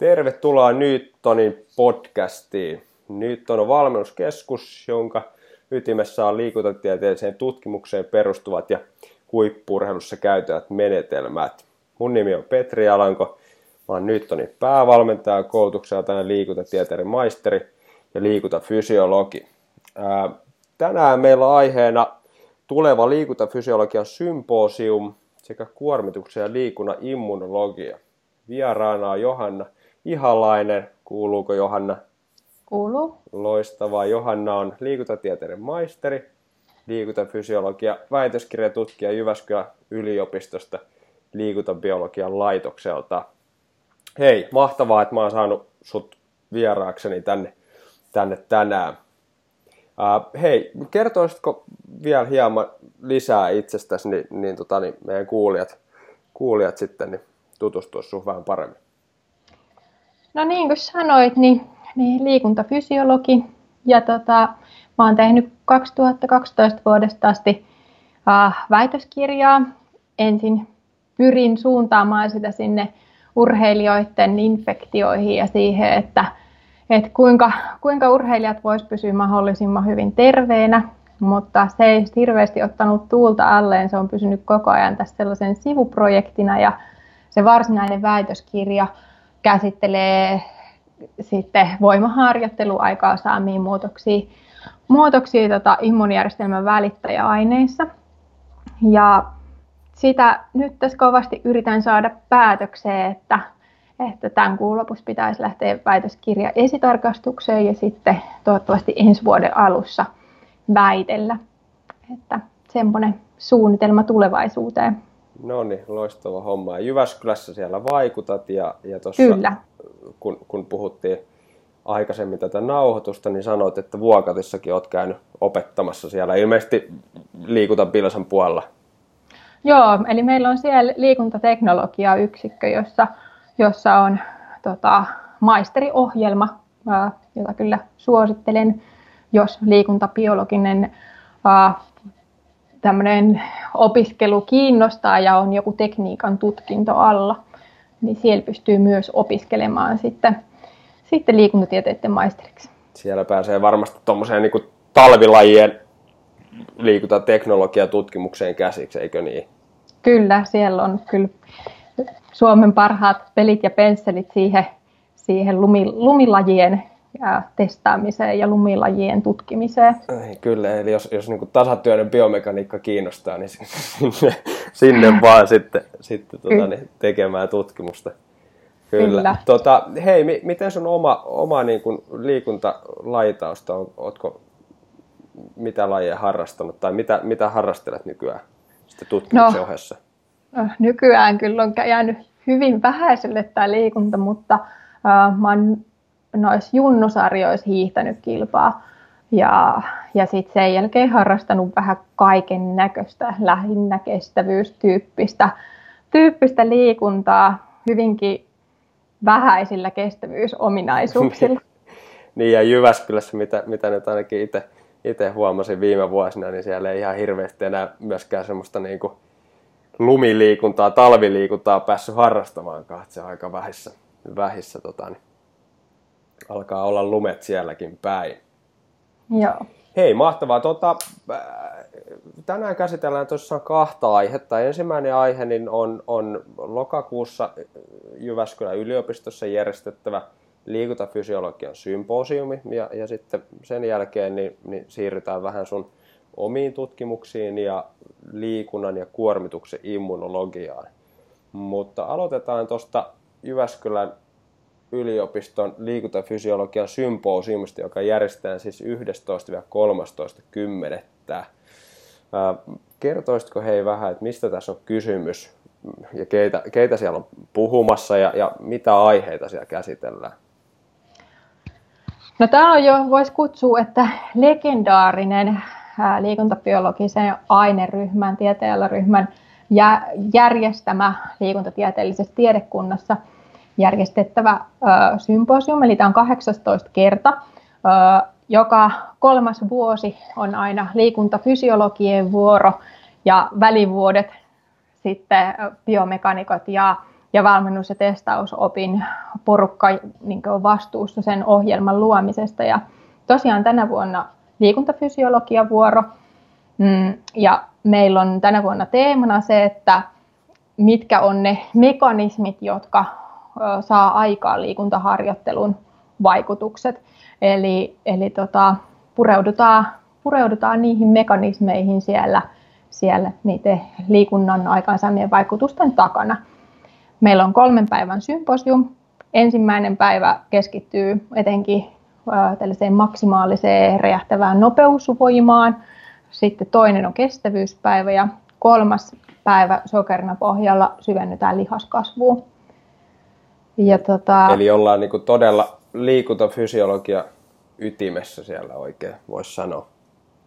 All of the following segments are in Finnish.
Tervetuloa Newtonin podcastiin. Newton on valmennuskeskus, jonka ytimessä on liikuntatieteelliseen tutkimukseen perustuvat ja huippurheilussa käytävät menetelmät. Mun nimi on Petri Alanko. Mä oon Newtonin päävalmentaja, koulutukselta liikuntatieteiden maisteri ja liikuntafysiologi. Tänään meillä on aiheena tuleva liikuntafysiologian symposium sekä kuormituksen ja liikunnan immunologia. Vieraana on Johanna Ihalainen. Kuuluuko Johanna? Kuuluu. Loistavaa. Johanna on liikuntatieteiden maisteri, liikuntafysiologia, väitöskirjatutkija Jyväskylän yliopistosta liikuntabiologian laitokselta. Hei, mahtavaa, että mä oon saanut sut vieraakseni tänne, tänne tänään. Uh, hei, kertoisitko vielä hieman lisää itsestäsi, niin, niin, tota, niin meidän kuulijat, kuulijat sitten niin tutustua sun vähän paremmin? No niin kuin sanoit, niin, niin liikuntafysiologi ja tota, mä oon tehnyt 2012 vuodesta asti uh, väitöskirjaa. Ensin pyrin suuntaamaan sitä sinne urheilijoiden infektioihin ja siihen, että, että kuinka, kuinka urheilijat vois pysyä mahdollisimman hyvin terveenä, mutta se ei hirveästi ottanut tuulta alleen, se on pysynyt koko ajan tässä sellaisen sivuprojektina ja se varsinainen väitöskirja käsittelee sitten voimaharjoitteluaikaa saamiin muutoksia, muutoksia tota, immuunijärjestelmän välittäjäaineissa. Ja sitä nyt tässä kovasti yritän saada päätökseen, että, että tämän kuun lopussa pitäisi lähteä väitöskirja esitarkastukseen ja sitten toivottavasti ensi vuoden alussa väitellä. Että semmoinen suunnitelma tulevaisuuteen. No niin, loistava homma. Ja Jyväskylässä siellä vaikutat ja, ja tuossa kun, kun puhuttiin aikaisemmin tätä nauhoitusta, niin sanoit, että Vuokatissakin olet käynyt opettamassa siellä ilmeisesti liikuntapilasan puolella. Joo, eli meillä on siellä liikuntateknologia yksikkö, jossa, jossa on tota, maisteriohjelma, jota kyllä suosittelen, jos liikuntabiologinen ää, tämmöinen opiskelu kiinnostaa ja on joku tekniikan tutkinto alla, niin siellä pystyy myös opiskelemaan sitten, sitten liikuntatieteiden maisteriksi. Siellä pääsee varmasti tuommoiseen niin talvilajien liikuntateknologiatutkimukseen käsiksi, eikö niin? Kyllä, siellä on kyllä Suomen parhaat pelit ja pensselit siihen, siihen lumilajien ja testaamiseen ja lumilajien tutkimiseen. Kyllä, eli jos, jos niin tasatyöinen biomekaniikka kiinnostaa, niin sinne, sinne vaan sitten, sitten tota, niin, tekemään tutkimusta. Kyllä. Kyllä. Tota, hei, mi, miten sun oma, oma niin kuin liikuntalajitausta on? Ootko mitä lajeja harrastanut tai mitä, mitä harrastelet nykyään sitten tutkimuksen no, ohessa? No, nykyään kyllä on jäänyt hyvin vähäiselle tämä liikunta, mutta uh, mä oon noissa junnusarjoissa hiihtänyt kilpaa. Ja, ja sitten sen jälkeen harrastanut vähän kaiken näköistä, lähinnä kestävyystyyppistä tyyppistä liikuntaa hyvinkin vähäisillä kestävyysominaisuuksilla. niin ja Jyväskylässä, mitä, mitä nyt ainakin itse itse huomasin viime vuosina, niin siellä ei ihan hirveästi enää myöskään semmoista niin kuin lumiliikuntaa, talviliikuntaa päässyt harrastamaankaan. Se on aika vähissä, vähissä tota, niin alkaa olla lumet sielläkin päin. Joo. Hei, mahtavaa. Tota, äh, tänään käsitellään tosiaan kahta aihetta. Ensimmäinen aihe niin on, on lokakuussa Jyväskylän yliopistossa järjestettävä liikuntafysiologian symposiumi ja, ja sitten sen jälkeen niin, niin siirrytään vähän sun omiin tutkimuksiin ja liikunnan ja kuormituksen immunologiaan. Mutta aloitetaan tuosta Jyväskylän yliopiston liikuntafysiologian symposiumista, joka järjestetään siis 11-13.10. Kertoisitko hei vähän, että mistä tässä on kysymys ja keitä, keitä siellä on puhumassa ja, ja mitä aiheita siellä käsitellään? No tämä on jo, voisi kutsua, että legendaarinen liikuntabiologisen aineryhmän, tieteenalaryhmän järjestämä liikuntatieteellisessä tiedekunnassa järjestettävä symposium, eli tämä on 18 kerta. Joka kolmas vuosi on aina liikuntafysiologien vuoro ja välivuodet sitten biomekanikot ja ja valmennus- ja testausopin porukka niin on vastuussa sen ohjelman luomisesta. Ja tosiaan tänä vuonna liikuntafysiologia vuoro. Mm, ja meillä on tänä vuonna teemana se, että mitkä on ne mekanismit, jotka saa aikaan liikuntaharjoittelun vaikutukset. Eli, eli tota, pureudutaan, pureudutaan niihin mekanismeihin siellä, siellä niiden liikunnan aikaansaamien vaikutusten takana. Meillä on kolmen päivän symposium. Ensimmäinen päivä keskittyy etenkin tällaiseen maksimaaliseen räjähtävään nopeusvoimaan. Sitten toinen on kestävyyspäivä ja kolmas päivä sokerina pohjalla syvennytään lihaskasvuun. Ja tota... Eli ollaan niin kuin todella liikuntafysiologia ytimessä siellä oikein, voisi sanoa.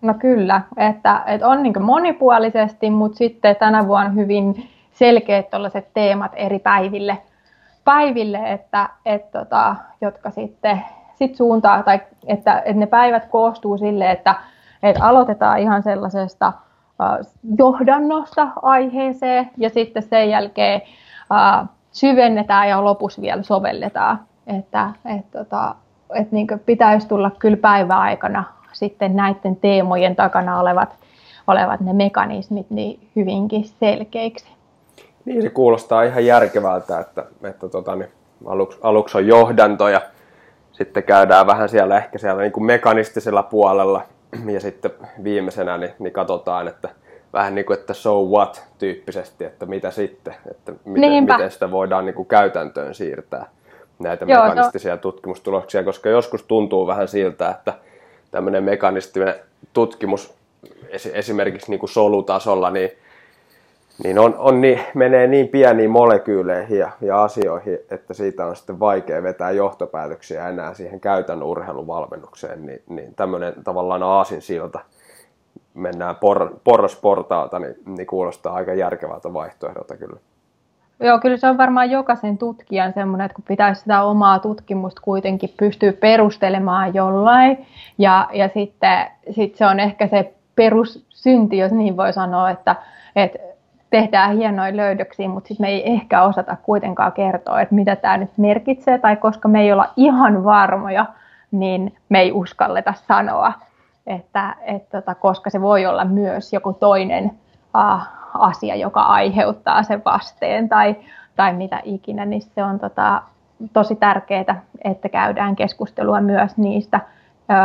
No kyllä, että, että on niin monipuolisesti, mutta sitten tänä vuonna hyvin selkeät teemat eri päiville, päiville että, että, tota, jotka sitten sit suuntaa, tai että, että ne päivät koostuu sille, että, että aloitetaan ihan sellaisesta johdannosta aiheeseen ja sitten sen jälkeen syvennetään ja lopussa vielä sovelletaan. Että, et, tota, et niin pitäisi tulla kyllä päiväaikana sitten näiden teemojen takana olevat, olevat ne mekanismit niin hyvinkin selkeiksi. Niin se kuulostaa ihan järkevältä, että, että tota, niin aluksi, aluksi on johdanto ja sitten käydään vähän siellä ehkä siellä niin kuin mekanistisella puolella ja sitten viimeisenä niin, niin katsotaan, että vähän niin kuin, että so what tyyppisesti, että mitä sitten, että miten, miten sitä voidaan niin kuin käytäntöön siirtää näitä Joo, mekanistisia no. tutkimustuloksia, koska joskus tuntuu vähän siltä, että tämmöinen mekanistinen tutkimus esimerkiksi niin kuin solutasolla, niin, niin, on, on niin, menee niin pieniin molekyyleihin ja, ja asioihin, että siitä on sitten vaikea vetää johtopäätöksiä enää siihen käytännön urheiluvalmennukseen, niin, niin tämmöinen tavallaan aasinsilta mennään por, porrasportaalta, niin, niin kuulostaa aika järkevältä vaihtoehdolta kyllä. Joo, kyllä se on varmaan jokaisen tutkijan semmoinen, että kun pitäisi sitä omaa tutkimusta kuitenkin pystyä perustelemaan jollain, ja, ja sitten sit se on ehkä se perussynti, jos niin voi sanoa, että, että tehdään hienoja löydöksiä, mutta sitten me ei ehkä osata kuitenkaan kertoa, että mitä tämä nyt merkitsee, tai koska me ei olla ihan varmoja, niin me ei uskalleta sanoa, että, että tota, koska se voi olla myös joku toinen uh, asia, joka aiheuttaa sen vasteen tai, tai mitä ikinä, niin se on tota, tosi tärkeää, että käydään keskustelua myös niistä,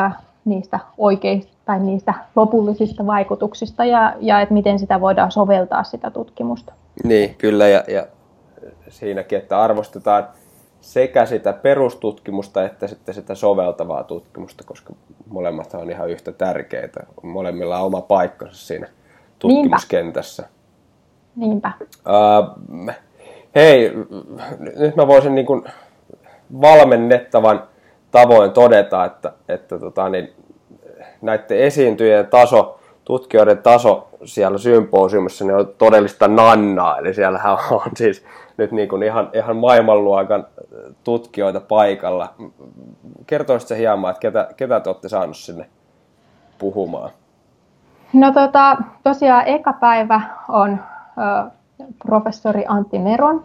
uh, niistä oikeista tai niistä lopullisista vaikutuksista ja, ja että miten sitä voidaan soveltaa sitä tutkimusta. Niin, kyllä ja, ja siinäkin, että arvostetaan sekä sitä perustutkimusta että sitten sitä soveltavaa tutkimusta, koska molemmat on ihan yhtä tärkeitä. Molemmilla on oma paikkansa siinä tutkimuskentässä. Niinpä. Uh, hei, nyt mä voisin niin kuin valmennettavan tavoin todeta, että, että tota, niin, näiden esiintyjien taso, tutkijoiden taso siellä symposiumissa niin on todellista nannaa. Eli siellähän on siis nyt niin kuin ihan, ihan maailmanluokan tutkijoita paikalla. Kertoisitko hieman, että ketä, ketä te olette saaneet sinne puhumaan? No tota, tosiaan eka päivä on ö, professori Antti Meron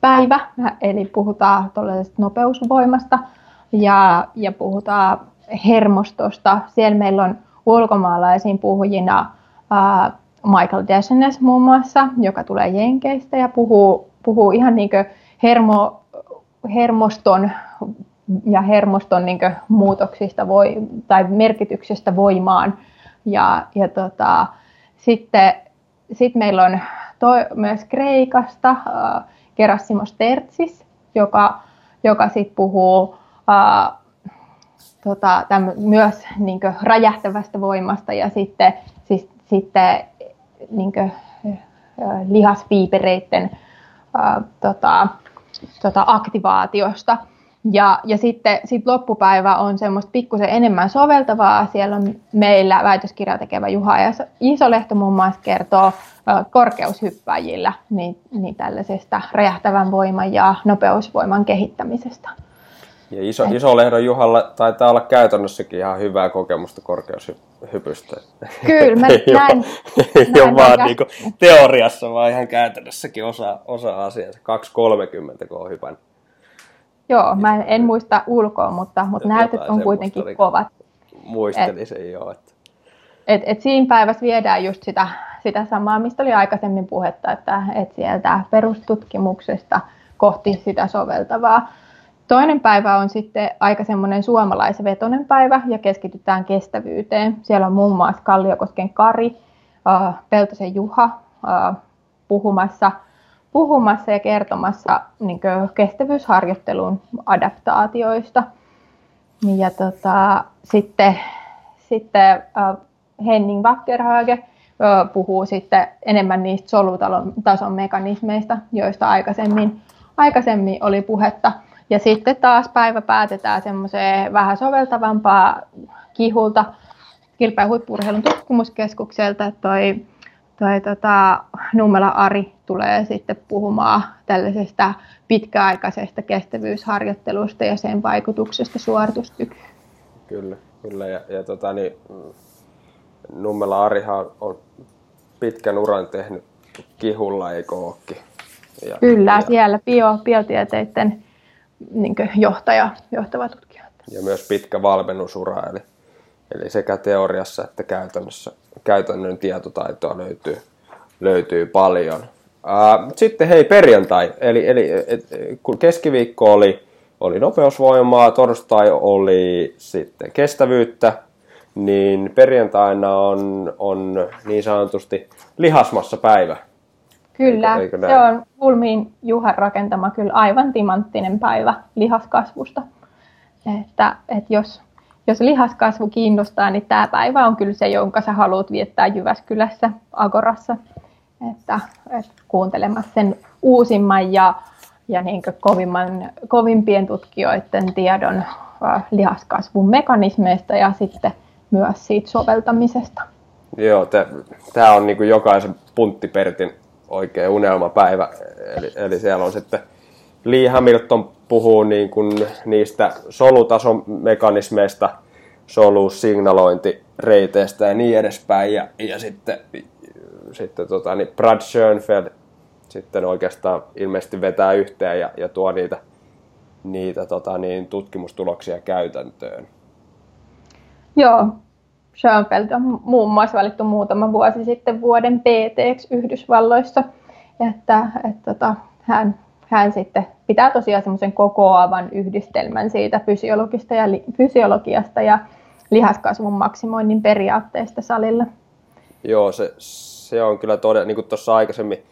päivä, eli puhutaan nopeusvoimasta ja, ja puhutaan hermostosta. Siellä meillä on ulkomaalaisiin puhujina Michael Desenes muun muassa, joka tulee Jenkeistä ja puhuu, puhuu ihan niin hermo, hermoston ja hermoston niin muutoksista voi, tai merkityksestä voimaan. Ja, ja tota, sitten sit meillä on toi, myös Kreikasta äh, Tertsis, joka, joka sit puhuu äh, tota, täm, myös niin räjähtävästä voimasta ja sitten, siis, sitten niin kuin, lihasviipereiden äh, tota, tota, aktivaatiosta. Ja, ja sitten sit loppupäivä on semmoista pikkusen enemmän soveltavaa. Siellä on meillä väitöskirja tekevä Juha Isolehto muun muassa kertoo korkeushyppäjillä niin, niin tällaisesta räjähtävän voiman ja nopeusvoiman kehittämisestä. Ja iso, iso lehdon Juhalla taitaa olla käytännössäkin ihan hyvää kokemusta korkeushypystä. Kyllä, mä ei näin. Ei ole vaan niin teoriassa, vaan ihan käytännössäkin osa, osa asiaa. 2.30 kun on hypännyt. Joo, mä en, en muista ulkoa, mutta, mutta näytöt on kuitenkin oli, kovat. Muistelin sen jo. Että... Et, et siinä päivässä viedään just sitä, sitä samaa, mistä oli aikaisemmin puhetta, että et sieltä perustutkimuksesta kohti sitä soveltavaa. Toinen päivä on sitten aika semmoinen suomalaisvetoinen päivä ja keskitytään kestävyyteen. Siellä on muun muassa Kalliokosken Kari, Peltosen Juha puhumassa, puhumassa ja kertomassa niin kestävyysharjoittelun adaptaatioista. Ja tota, sitten, sitten Henning Wackerhage puhuu sitten enemmän niistä solutason mekanismeista, joista aikaisemmin, aikaisemmin oli puhetta. Ja sitten taas päivä päätetään semmoiseen vähän soveltavampaa kihulta kilpä- ja huippurheilun tutkimuskeskukselta. Toi, toi tota, Nummela Ari tulee sitten puhumaan tällaisesta pitkäaikaisesta kestävyysharjoittelusta ja sen vaikutuksesta suorituskykyyn. Kyllä, kyllä. Ja, ja tota, niin, Nummela Arihan on pitkän uran tehnyt kihulla, eikö ookin? Ja, Kyllä, ja... siellä bio, biotieteiden niin johtaja, johtava tutkija. Ja myös pitkä valmennusura, eli, eli sekä teoriassa että käytännössä, käytännön tietotaitoa löytyy, löytyy paljon. sitten hei perjantai, eli, eli et, kun keskiviikko oli, oli nopeusvoimaa, torstai oli sitten kestävyyttä, niin perjantaina on, on niin sanotusti lihasmassa päivä. Kyllä, eikö, eikö se on Ulmiin Juhan rakentama kyllä aivan timanttinen päivä lihaskasvusta. Että, että jos, jos lihaskasvu kiinnostaa, niin tämä päivä on kyllä se, jonka sä haluat viettää Jyväskylässä Agorassa. Että, että kuuntelemassa sen uusimman ja, ja niin kovimman, kovimpien tutkijoiden tiedon lihaskasvun mekanismeista ja sitten myös siitä soveltamisesta. Joo, tämä on niin kuin jokaisen punttipertin oikein unelmapäivä. Eli, eli siellä on sitten Lee Hamilton puhuu niin kuin niistä solutason mekanismeista, solusignalointireiteistä ja niin edespäin. Ja, ja sitten, sitten tota, niin Brad Schoenfeld sitten oikeastaan ilmeisesti vetää yhteen ja, ja tuo niitä, niitä tota, niin, tutkimustuloksia käytäntöön. Joo, Schoenfeld on muun muassa valittu muutama vuosi sitten vuoden PT Yhdysvalloissa, että, että että hän, hän sitten pitää tosiaan semmoisen kokoavan yhdistelmän siitä fysiologista ja, fysiologiasta ja lihaskasvun maksimoinnin periaatteesta salilla. Joo, se, se on kyllä todella, niin kuin tuossa aikaisemmin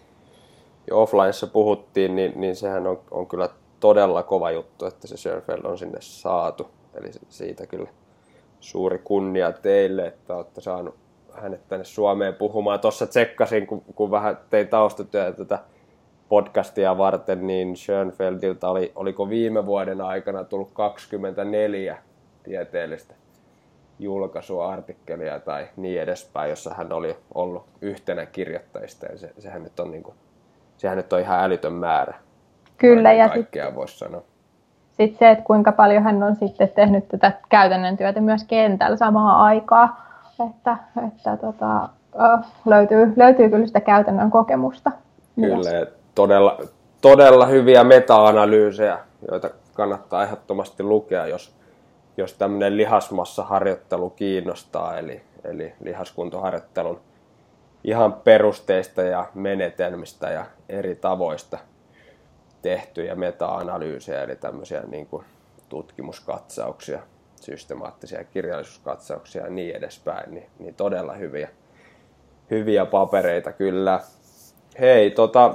jo offlineissa puhuttiin, niin, niin sehän on, on kyllä todella kova juttu, että se Schoenfeld on sinne saatu. Eli siitä kyllä suuri kunnia teille, että olette saanut hänet tänne Suomeen puhumaan. Tuossa tsekkasin, kun, kun vähän tein taustatyötä tätä podcastia varten, niin Schönfeldiltä oli, oliko viime vuoden aikana tullut 24 tieteellistä julkaisua, artikkelia tai niin edespäin, jossa hän oli ollut yhtenä kirjoittajista. Ja se, sehän, nyt on, niin kuin, sehän nyt on ihan älytön määrä. Kyllä. Ja kaikkea sit... voisi sanoa sitten se, että kuinka paljon hän on sitten tehnyt tätä käytännön työtä myös kentällä samaan aikaa, että, että tota, löytyy, löytyy kyllä sitä käytännön kokemusta. Kyllä, todella, todella hyviä meta-analyysejä, joita kannattaa ehdottomasti lukea, jos, jos tämmöinen lihasmassaharjoittelu kiinnostaa, eli, eli lihaskuntoharjoittelun ihan perusteista ja menetelmistä ja eri tavoista – tehtyjä meta-analyysejä, eli tämmöisiä niin kuin tutkimuskatsauksia, systemaattisia kirjallisuuskatsauksia ja niin edespäin, niin, niin todella hyviä, hyviä papereita kyllä. Hei, tota,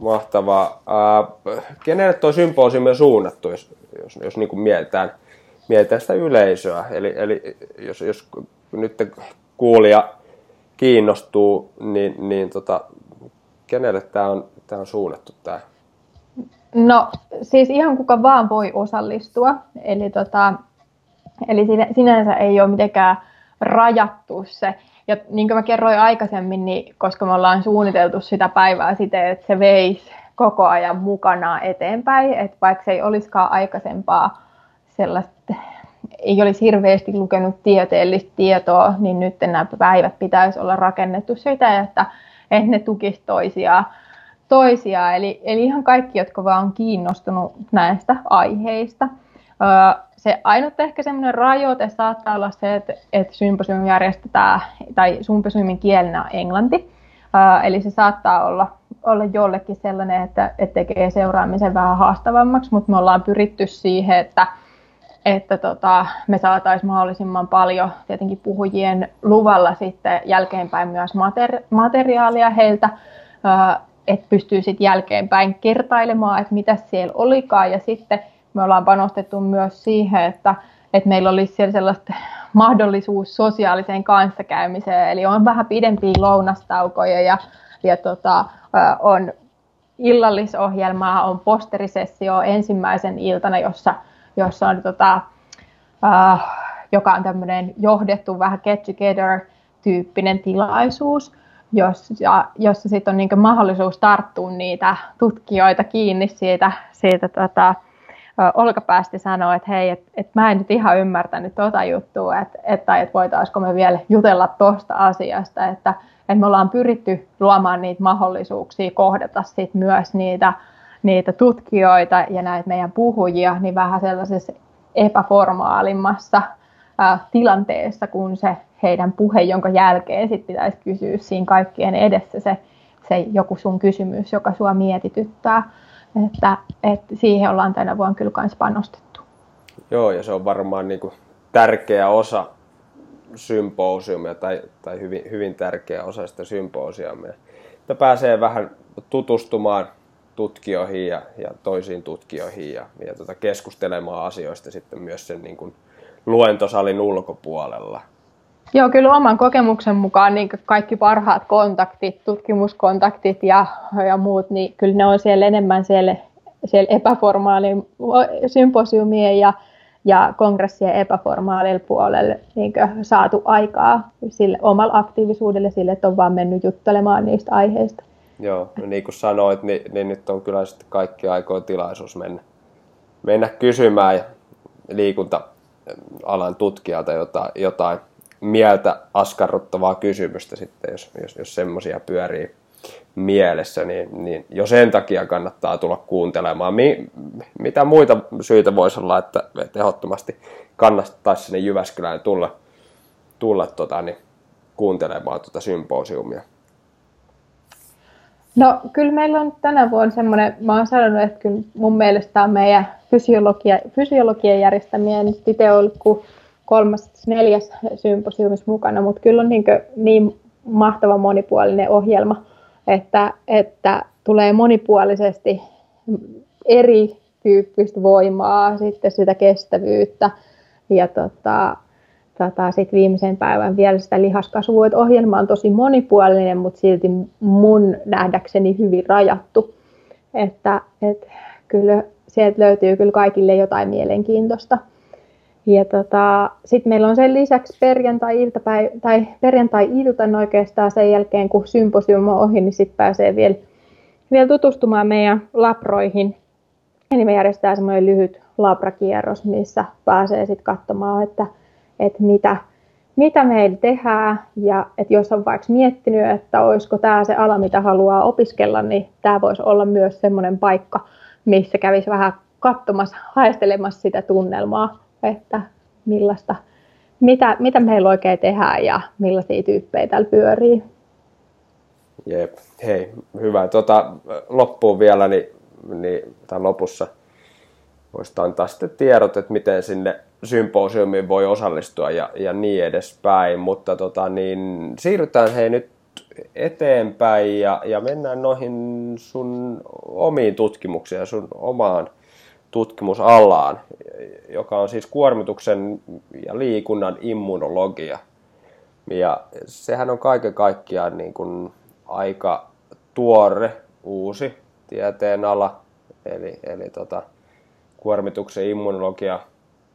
mahtavaa. Ää, kenelle tuo symposiumi on suunnattu, jos, jos, jos niin kuin mietitään, mietitään sitä yleisöä? Eli, eli jos, jos nyt kuulija kiinnostuu, niin, niin tota, kenelle tämä on, on suunnattu tämä No siis ihan kuka vaan voi osallistua. Eli, tota, eli sinänsä ei ole mitenkään rajattu se. Ja niin kuin mä kerroin aikaisemmin, niin koska me ollaan suunniteltu sitä päivää siten, että se veisi koko ajan mukana eteenpäin, että vaikka se ei olisikaan aikaisempaa sellaista, ei olisi hirveästi lukenut tieteellistä tietoa, niin nyt nämä päivät pitäisi olla rakennettu sitä, että, että ne tukisi toisiaan. Toisiaan. Eli, eli ihan kaikki, jotka vaan on kiinnostunut näistä aiheista. Se ainut ehkä semmoinen rajoite saattaa olla se, että, että symposium järjestetään, tai symposiumin kielenä on englanti. Eli se saattaa olla olla jollekin sellainen, että, että tekee seuraamisen vähän haastavammaksi, mutta me ollaan pyritty siihen, että, että tota, me saataisiin mahdollisimman paljon tietenkin puhujien luvalla sitten jälkeenpäin myös materi- materiaalia heiltä, että pystyy sitten jälkeenpäin kertailemaan, että mitä siellä olikaan. Ja sitten me ollaan panostettu myös siihen, että, että meillä olisi siellä sellaista mahdollisuus sosiaaliseen kanssakäymiseen, eli on vähän pidempiä lounastaukoja ja, ja tota, on illallisohjelmaa, on posterisessio ensimmäisen iltana, jossa, jossa on tota, uh, joka on tämmöinen johdettu vähän get together tyyppinen tilaisuus, jossa, jossa sitten on niin mahdollisuus tarttua niitä tutkijoita kiinni siitä, siitä tota, olkapäästä sanoa, että hei, että et mä en nyt ihan ymmärtänyt tota juttua, että et, et voitaisiko me vielä jutella tuosta asiasta, että et me ollaan pyritty luomaan niitä mahdollisuuksia kohdata sit myös niitä, niitä tutkijoita ja näitä meidän puhujia niin vähän sellaisessa epäformaalimmassa tilanteessa, kun se heidän puhe, jonka jälkeen sit pitäisi kysyä siinä kaikkien edessä se, se joku sun kysymys, joka sua mietityttää. Että, että siihen ollaan tänä vuonna kyllä myös panostettu. Joo, ja se on varmaan niin kuin tärkeä osa symposiumia tai, tai hyvin, hyvin tärkeä osa sitä symposiumia. Että pääsee vähän tutustumaan tutkijoihin ja, ja toisiin tutkijoihin ja, ja tota keskustelemaan asioista sitten myös sen niin kuin luentosalin ulkopuolella. Joo, kyllä oman kokemuksen mukaan niin kaikki parhaat kontaktit, tutkimuskontaktit ja, ja muut, niin kyllä ne on siellä enemmän siellä, siellä epäformaalin symposiumien ja, ja kongressien epäformaalilla puolella niin saatu aikaa sille omalla aktiivisuudelle sille, että on vaan mennyt juttelemaan niistä aiheista. Joo, no niin kuin sanoit, niin, niin nyt on kyllä sitten kaikki aikoin tilaisuus mennä, mennä kysymään liikunta-alan tutkijalta jotain, jotain mieltä askarruttavaa kysymystä sitten, jos, jos, jos semmoisia pyörii mielessä, niin, niin jo sen takia kannattaa tulla kuuntelemaan. Mi, mitä muita syitä voisi olla, että, ehdottomasti kannattaisi sinne Jyväskylään tulla, tulla tota, niin, kuuntelemaan tuota symposiumia? No kyllä meillä on tänä vuonna semmoinen, mä oon sanonut, että kyllä mun mielestä on meidän fysiologia, fysiologian järjestämien Titeolku kolmas, neljäs symposiumissa mukana, mutta kyllä on niin, niin mahtava monipuolinen ohjelma, että, että tulee monipuolisesti eri tyyppistä voimaa, sitten sitä kestävyyttä ja tota, tota, sit viimeisen päivän vielä sitä lihaskasvua. Et ohjelma on tosi monipuolinen, mutta silti mun nähdäkseni hyvin rajattu. Että, et kyllä sieltä löytyy kyllä kaikille jotain mielenkiintoista. Ja tota, sitten meillä on sen lisäksi perjantai-iltapäivä, tai perjantai-iltan oikeastaan sen jälkeen, kun symposium on ohi, niin sitten pääsee vielä, vielä tutustumaan meidän labroihin. Eli me järjestetään semmoinen lyhyt labrakierros, missä pääsee sitten katsomaan, että, että mitä, mitä meillä tehdään. Ja että jos on vaikka miettinyt, että olisiko tämä se ala, mitä haluaa opiskella, niin tämä voisi olla myös semmoinen paikka, missä kävisi vähän katsomassa, haistelemassa sitä tunnelmaa että millaista, mitä, mitä meillä oikein tehdään ja millaisia tyyppejä täällä pyörii. Jep, hei, hyvä. Tota, loppuun vielä, niin, niin tai lopussa voisi antaa sitten tiedot, että miten sinne symposiumiin voi osallistua ja, ja niin edespäin, mutta tota, niin, siirrytään hei nyt eteenpäin ja, ja mennään noihin sun omiin tutkimuksiin ja sun omaan tutkimusalaan, joka on siis kuormituksen ja liikunnan immunologia. Ja sehän on kaiken kaikkiaan niin kuin aika tuore, uusi tieteen ala. Eli, eli tota, kuormituksen immunologia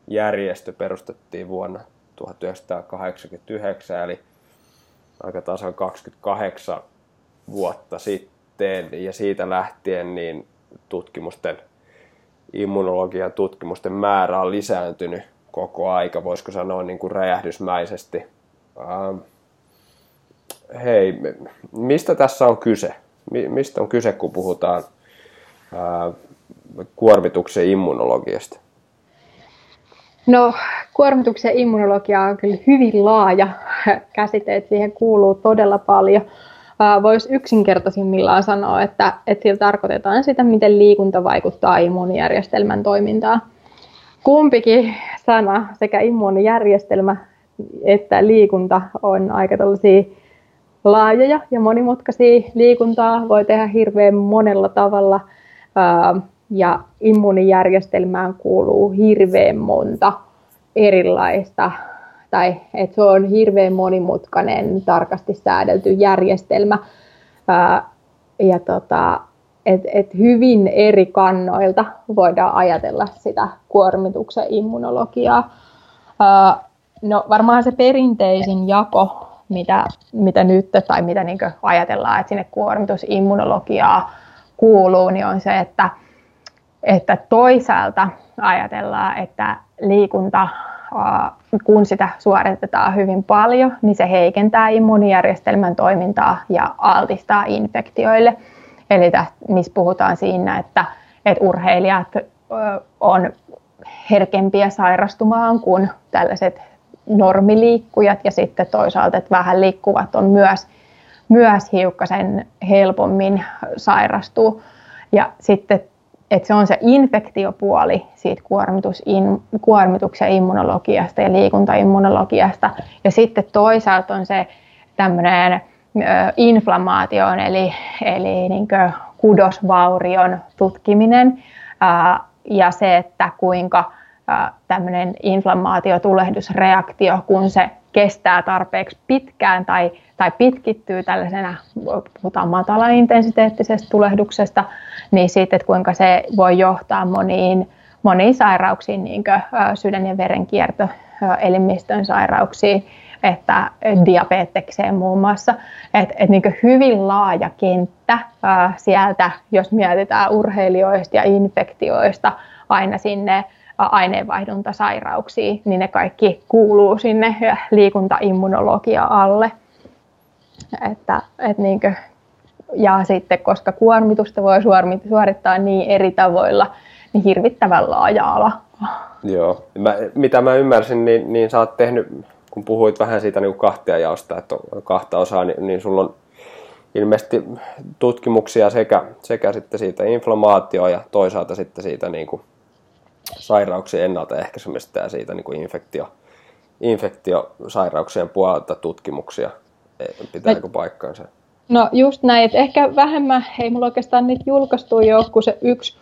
järjestö perustettiin vuonna 1989, eli aika tasan 28 vuotta sitten ja siitä lähtien niin tutkimusten, immunologian tutkimusten määrä on lisääntynyt koko aika, voisiko sanoa niin kuin räjähdysmäisesti. Ähm, hei, mistä tässä on kyse? Mistä on kyse, kun puhutaan äh, kuormituksen immunologiasta? No, kuormituksen immunologia on kyllä hyvin laaja käsite, että siihen kuuluu todella paljon. Voisi yksinkertaisimmillaan sanoa, että, että sillä tarkoitetaan sitä, miten liikunta vaikuttaa immuunijärjestelmän toimintaan. Kumpikin sana, sekä immuunijärjestelmä että liikunta, on aika tällaisia laajoja ja monimutkaisia. Liikuntaa voi tehdä hirveän monella tavalla ja immuunijärjestelmään kuuluu hirveän monta erilaista, tai että se on hirveän monimutkainen, tarkasti säädelty järjestelmä. ja tota, et, et hyvin eri kannoilta voidaan ajatella sitä kuormituksen immunologiaa. no varmaan se perinteisin jako, mitä, mitä nyt tai mitä niin ajatellaan, että sinne kuormitusimmunologiaa kuuluu, niin on se, että että toisaalta ajatellaan, että liikunta, kun sitä suoritetaan hyvin paljon, niin se heikentää immuunijärjestelmän toimintaa ja altistaa infektioille. Eli tästä, missä puhutaan siinä, että, että urheilijat on herkempiä sairastumaan kuin tällaiset normiliikkujat ja sitten toisaalta, että vähän liikkuvat on myös, myös hiukkasen helpommin sairastuu. Ja sitten että se on se infektiopuoli siitä kuormitus, in, kuormituksen immunologiasta ja liikuntaimmunologiasta. Ja sitten toisaalta on se tämmöinen inflammaation eli, eli niin kudosvaurion tutkiminen ää, ja se, että kuinka tämmöinen inflammaatiotulehdusreaktio, kun se kestää tarpeeksi pitkään tai, tai pitkittyy tällaisena, puhutaan matala-intensiteettisestä tulehduksesta, niin sitten, että kuinka se voi johtaa moniin, moniin sairauksiin, niin kuin sydän- ja verenkierto, elimistön sairauksiin, että diabetekseen muun muassa. Et, et niin hyvin laaja kenttä ää, sieltä, jos mietitään urheilijoista ja infektioista aina sinne aineenvaihduntasairauksiin, niin ne kaikki kuuluu sinne liikuntaimmunologia alle. Että, et niin kuin, ja sitten, koska kuormitusta voi suorittaa niin eri tavoilla, niin hirvittävän laaja ala. Joo. Mä, mitä mä ymmärsin, niin, niin sä oot tehnyt, kun puhuit vähän siitä niin kahtia jaosta, että on kahta osaa, niin, niin sulla on ilmeisesti tutkimuksia sekä, sekä sitten siitä inflamaatioa ja toisaalta sitten siitä niin kuin sairauksien ennaltaehkäisemistä ja siitä niin kuin infektio, infektiosairauksien puolelta tutkimuksia. E, pitääkö paikkaansa? No just näin, että ehkä vähemmän, ei mulla oikeastaan niitä julkaistu jo, kun se yksi,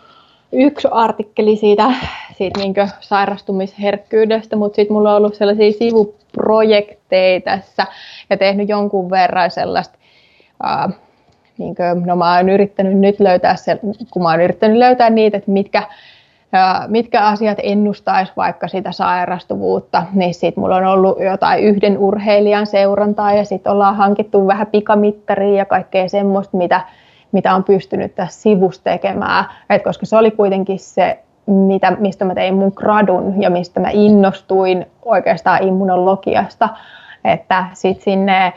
yksi artikkeli siitä, siitä niin sairastumisherkkyydestä, mutta sitten mulla on ollut sellaisia sivuprojekteja tässä ja tehnyt jonkun verran sellaista, ää, niin kuin, no mä oon yrittänyt nyt löytää, se, kun mä oon yrittänyt löytää niitä, että mitkä, mitkä asiat ennustaisi vaikka sitä sairastuvuutta, niin sitten mulla on ollut jotain yhden urheilijan seurantaa ja sitten ollaan hankittu vähän pikamittaria ja kaikkea semmoista, mitä, mitä on pystynyt tässä sivussa tekemään, Et koska se oli kuitenkin se, mitä, mistä mä tein mun gradun ja mistä mä innostuin oikeastaan immunologiasta, että sitten sinne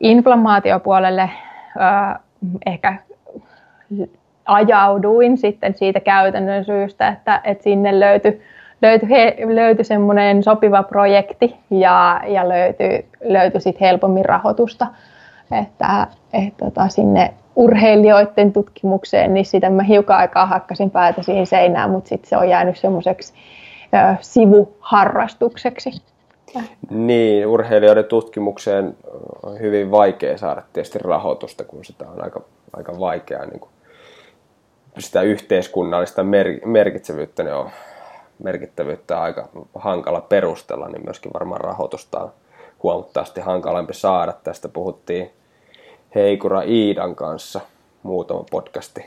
inflammaatiopuolelle äh, ehkä ajauduin sitten siitä käytännön syystä, että, että sinne löytyi löytyi, löytyi semmoinen sopiva projekti ja, ja löytyi, löytyi sitten helpommin rahoitusta. Että, et, tota, sinne urheilijoiden tutkimukseen, niin sitä mä hiukan aikaa hakkasin päätä siihen seinään, mutta sitten se on jäänyt semmoiseksi sivuharrastukseksi. Niin, urheilijoiden tutkimukseen on hyvin vaikea saada tietysti rahoitusta, kun sitä on aika, aika vaikeaa niin kuin sitä yhteiskunnallista mer- merkitsevyyttä, niin on merkittävyyttä aika hankala perustella, niin myöskin varmaan rahoitusta on huomattavasti hankalampi saada. Tästä puhuttiin Heikura Iidan kanssa muutama podcasti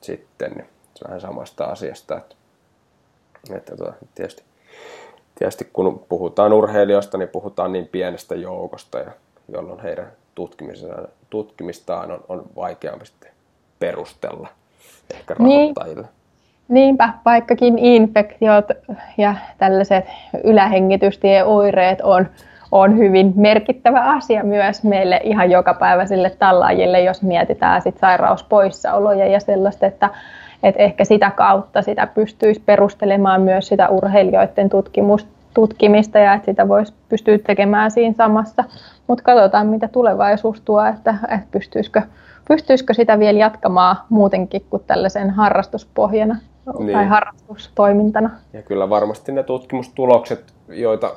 sitten, niin vähän samasta asiasta, että, että tuota, tietysti, tietysti kun puhutaan urheilijoista, niin puhutaan niin pienestä joukosta, ja jolloin heidän tutkimistaan on, on vaikeampi perustella ehkä rahoittajille. Niin. Niinpä, vaikkakin infektiot ja tällaiset ylähengitystieoireet on, on hyvin merkittävä asia myös meille ihan jokapäiväisille tallaajille, jos mietitään sit sairauspoissaoloja ja sellaista, että, että ehkä sitä kautta sitä pystyisi perustelemaan myös sitä urheilijoiden tutkimusta tutkimista ja että sitä voisi pystyä tekemään siinä samassa. Mutta katsotaan, mitä tulevaisuus tuo, että, että pystyisikö, pystyisikö sitä vielä jatkamaan muutenkin kuin tällaisen harrastuspohjana niin. tai harrastustoimintana. Ja kyllä varmasti ne tutkimustulokset, joita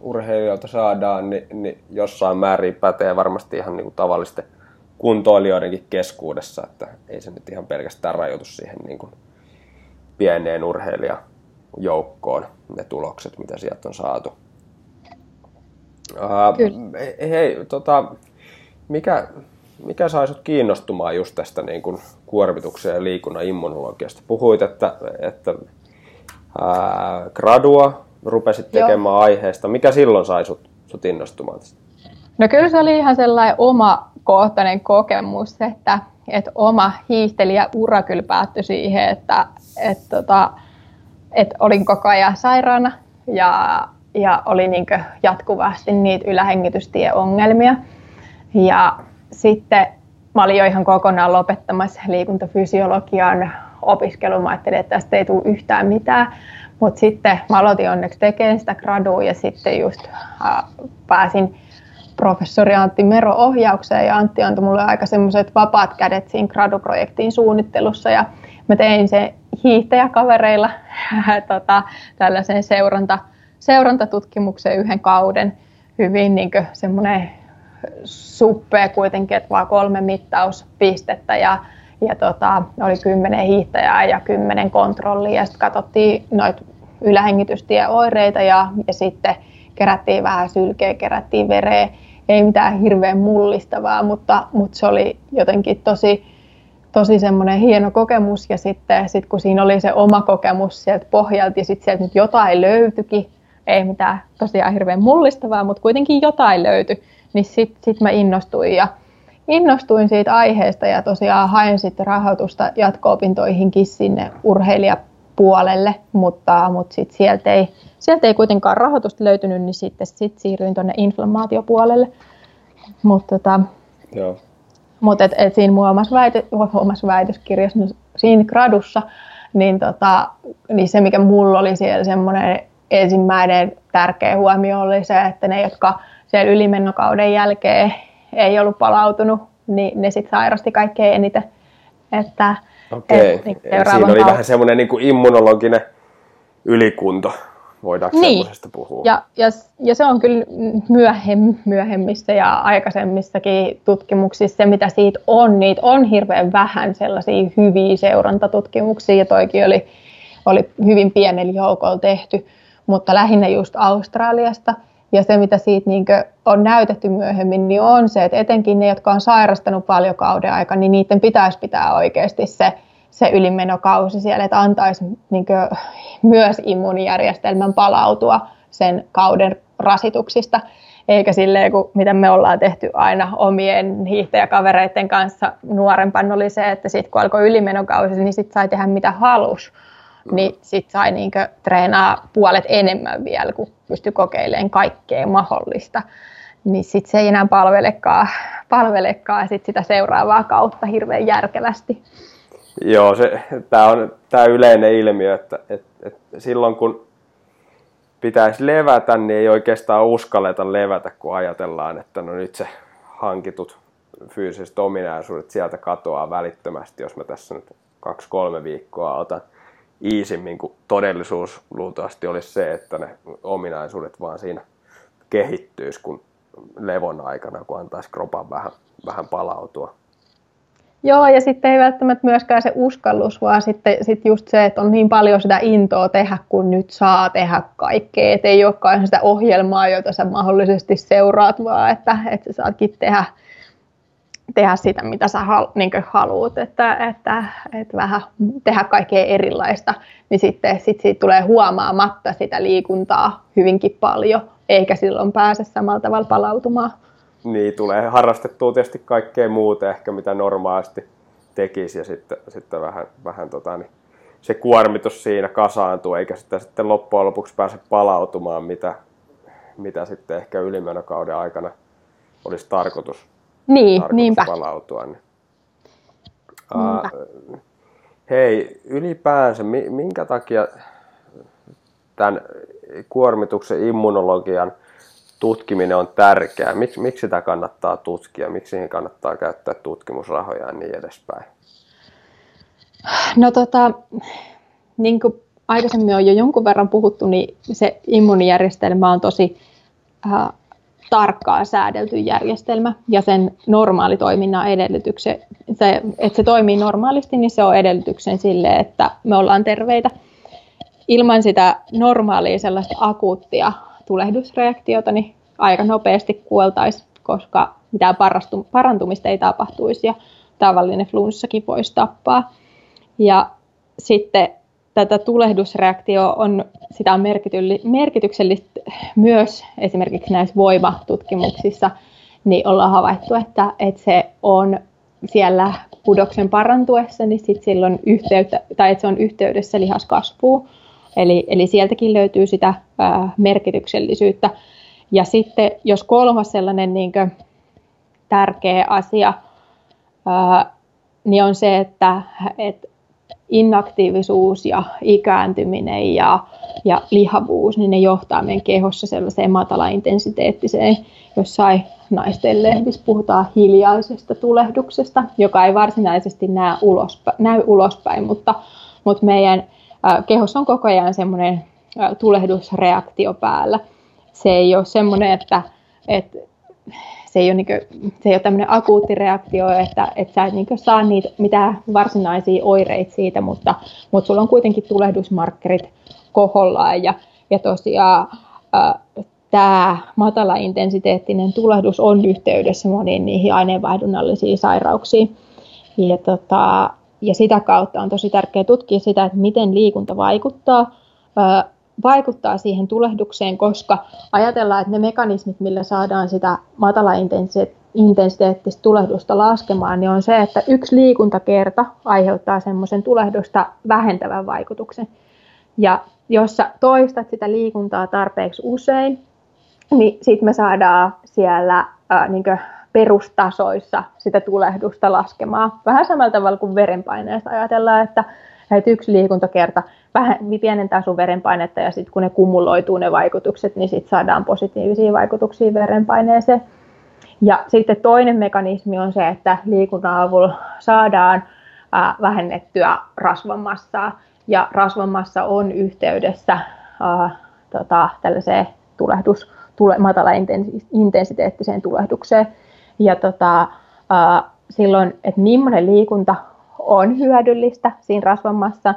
urheilijoilta saadaan, niin, niin jossain määrin pätee varmasti ihan niin kuin tavallisten kuntoilijoidenkin keskuudessa, että ei se nyt ihan pelkästään rajoitu siihen niin kuin pieneen urheilijajoukkoon ne tulokset, mitä sieltä on saatu. Uh, hei, tota, mikä, mikä sai sut kiinnostumaan just tästä niin kuin kuormituksen ja liikunnan immunologiasta? Puhuit, että, että ää, gradua rupesit tekemään Joo. aiheesta. Mikä silloin sai sut, sut innostumaan tästä? No kyllä se oli ihan sellainen oma kohtainen kokemus, että, että oma hiihtelijä ura kyllä päättyi siihen, että, että, tota, että olin koko ajan sairaana ja, ja oli niin jatkuvasti niitä ylähengitystieongelmia. Ja sitten mä olin jo ihan kokonaan lopettamassa liikuntafysiologian opiskelun. Mä ajattelin, että tästä ei tule yhtään mitään. Mutta sitten mä aloitin onneksi tekemään sitä gradua ja sitten just äh, pääsin professori Antti Mero ohjaukseen ja Antti antoi mulle aika semmoiset vapaat kädet siinä graduprojektin suunnittelussa ja mä tein se hiihtäjäkavereilla tota, tällaisen seuranta, seurantatutkimukseen yhden kauden hyvin niin semmoinen suppea kuitenkin, että vaan kolme mittauspistettä ja, ja tota, oli kymmenen hiihtäjää ja kymmenen kontrollia. Ja sitten katsottiin noita ylähengitystieoireita ja, ja sitten kerättiin vähän sylkeä, kerättiin vereä. Ei mitään hirveän mullistavaa, mutta, mutta se oli jotenkin tosi, tosi semmoinen hieno kokemus. Ja sitten sit kun siinä oli se oma kokemus sieltä pohjalta ja sitten sieltä nyt jotain löytyikin, ei mitään tosiaan hirveän mullistavaa, mutta kuitenkin jotain löytyi, niin sitten sit mä innostuin ja innostuin siitä aiheesta ja tosiaan hain sitten rahoitusta jatko-opintoihinkin sinne urheilijapuolelle, mutta, mutta sitten sieltä ei, sieltä ei kuitenkaan rahoitusta löytynyt, niin sitten sit siirryin tuonne inflammaatiopuolelle. Mutta tota, Joo. Mut et, et siinä mun omassa, väite, omassa väitöskirjassa, no siinä gradussa, niin, tota, niin se mikä mulla oli siellä semmoinen ensimmäinen tärkeä huomio oli se, että ne, jotka siellä ylimennokauden jälkeen ei ollut palautunut, niin ne sitten sairasti kaikkein eniten. Että, Okei, et, niin siinä oli kautta... vähän semmoinen niin kuin immunologinen ylikunto, voidaanko niin. semmoisesta puhua? Ja, ja, ja se on kyllä myöhem, myöhemmissä ja aikaisemmissakin tutkimuksissa se, mitä siitä on, niitä on hirveän vähän sellaisia hyviä seurantatutkimuksia, ja toikin oli, oli hyvin pienellä joukolla tehty, mutta lähinnä just Australiasta – ja se, mitä siitä niin on näytetty myöhemmin, niin on se, että etenkin ne, jotka on sairastanut paljon kauden aikana, niin niiden pitäisi pitää oikeasti se, se ylimenokausi siellä, että antaisi niin myös immuunijärjestelmän palautua sen kauden rasituksista. Eikä silleen, kuin mitä me ollaan tehty aina omien hiihtäjäkavereiden kanssa nuorempana oli se, että sitten kun alkoi ylimenokausi, niin sitten sai tehdä mitä halusi niin sit sai niinkö treenaa puolet enemmän vielä, kun pystyi kokeilemaan kaikkea mahdollista. Niin sit se ei enää palvelekaan, palvelekaan sit sitä seuraavaa kautta hirveän järkevästi. Joo, tämä on tämä yleinen ilmiö, että et, et silloin kun pitäisi levätä, niin ei oikeastaan uskalleta levätä, kun ajatellaan, että no nyt se hankitut fyysiset ominaisuudet sieltä katoaa välittömästi, jos mä tässä nyt kaksi-kolme viikkoa otan iisimmin, kuin todellisuus luultavasti olisi se, että ne ominaisuudet vaan siinä kehittyisi kun levon aikana, kun antaisi kropan vähän, vähän palautua. Joo, ja sitten ei välttämättä myöskään se uskallus, vaan sitten sit just se, että on niin paljon sitä intoa tehdä, kun nyt saa tehdä kaikkea. Että ei olekaan sitä ohjelmaa, jota sä mahdollisesti seuraat, vaan että, että sä saatkin tehdä tehdä sitä, mitä sä hal, niin haluat, että, että, että vähän tehdä kaikkea erilaista, niin sitten sit siitä tulee huomaamatta sitä liikuntaa hyvinkin paljon, eikä silloin pääse samalla tavalla palautumaan. Niin, tulee harrastettua tietysti kaikkea muuta ehkä, mitä normaalisti tekisi ja sitten, sitten vähän, vähän tota, niin se kuormitus siinä kasaantuu, eikä sitä sitten loppujen lopuksi pääse palautumaan, mitä, mitä sitten ehkä ylimenokauden aikana olisi tarkoitus, niin, tarkoitus niinpä. palautua. Niin. Uh, hei, ylipäänsä, minkä takia tämän kuormituksen immunologian tutkiminen on tärkeää? Miksi, miksi sitä kannattaa tutkia? Miksi siihen kannattaa käyttää tutkimusrahoja ja niin edespäin? No tota, niin kuin aikaisemmin on jo jonkun verran puhuttu, niin se immunijärjestelmä on tosi äh, tarkkaan säädelty järjestelmä ja sen normaali toiminnan edellytyksen, se, että se toimii normaalisti, niin se on edellytyksen sille, että me ollaan terveitä. Ilman sitä normaalia sellaista akuuttia tulehdusreaktiota, niin aika nopeasti kuoltaisiin, koska mitään parantumista ei tapahtuisi ja tavallinen flunssakin voisi tappaa. Ja sitten tätä tulehdusreaktio on, sitä on merkityksellistä myös esimerkiksi näissä voimatutkimuksissa, niin ollaan havaittu, että, että se on siellä pudoksen parantuessa, niin sit silloin yhteyttä, tai että se on yhteydessä lihaskasvuun. Eli, eli sieltäkin löytyy sitä ää, merkityksellisyyttä. Ja sitten jos kolmas sellainen niin kuin, tärkeä asia, ää, niin on se, että, että inaktiivisuus ja ikääntyminen ja, ja lihavuus, niin ne johtaa meidän kehossa sellaiseen matalaintensiteettiseen, jossain naisten lehdissä puhutaan hiljaisesta tulehduksesta, joka ei varsinaisesti näy ulospäin, näy ulospäin mutta, mutta meidän kehossa on koko ajan semmoinen tulehdusreaktio päällä. Se ei ole semmoinen, että, että se ei ole, niin kuin, se ei ole tämmöinen akuutti reaktio, että, että sä et niin saa niitä mitään varsinaisia oireita siitä, mutta, mutta sulla on kuitenkin tulehdusmarkkerit kohollaan ja, ja tosiaan äh, tämä matala-intensiteettinen tulehdus on yhteydessä moniin niihin aineenvaihdunnallisiin sairauksiin. Ja, tota, ja sitä kautta on tosi tärkeää tutkia sitä, että miten liikunta vaikuttaa vaikuttaa siihen tulehdukseen, koska ajatellaan, että ne mekanismit, millä saadaan sitä matala-intensiteettistä tulehdusta laskemaan, niin on se, että yksi liikuntakerta aiheuttaa semmoisen tulehdusta vähentävän vaikutuksen. Ja jos sä toistat sitä liikuntaa tarpeeksi usein, niin sitten me saadaan siellä ää, niin perustasoissa sitä tulehdusta laskemaan. Vähän samalla tavalla kuin verenpaineesta ajatellaan, että että yksi liikuntakerta vähän pienentää sun verenpainetta ja sitten kun ne kumuloituu ne vaikutukset, niin sitten saadaan positiivisia vaikutuksia verenpaineeseen. Ja sitten toinen mekanismi on se, että liikunnan avulla saadaan ää, vähennettyä rasvamassaa ja rasvamassa on yhteydessä ää, tota, tällaiseen tulehdus, tule, matala intensiteettiseen tulehdukseen. Ja tota, ää, silloin, että millainen liikunta on hyödyllistä siinä rasvamassa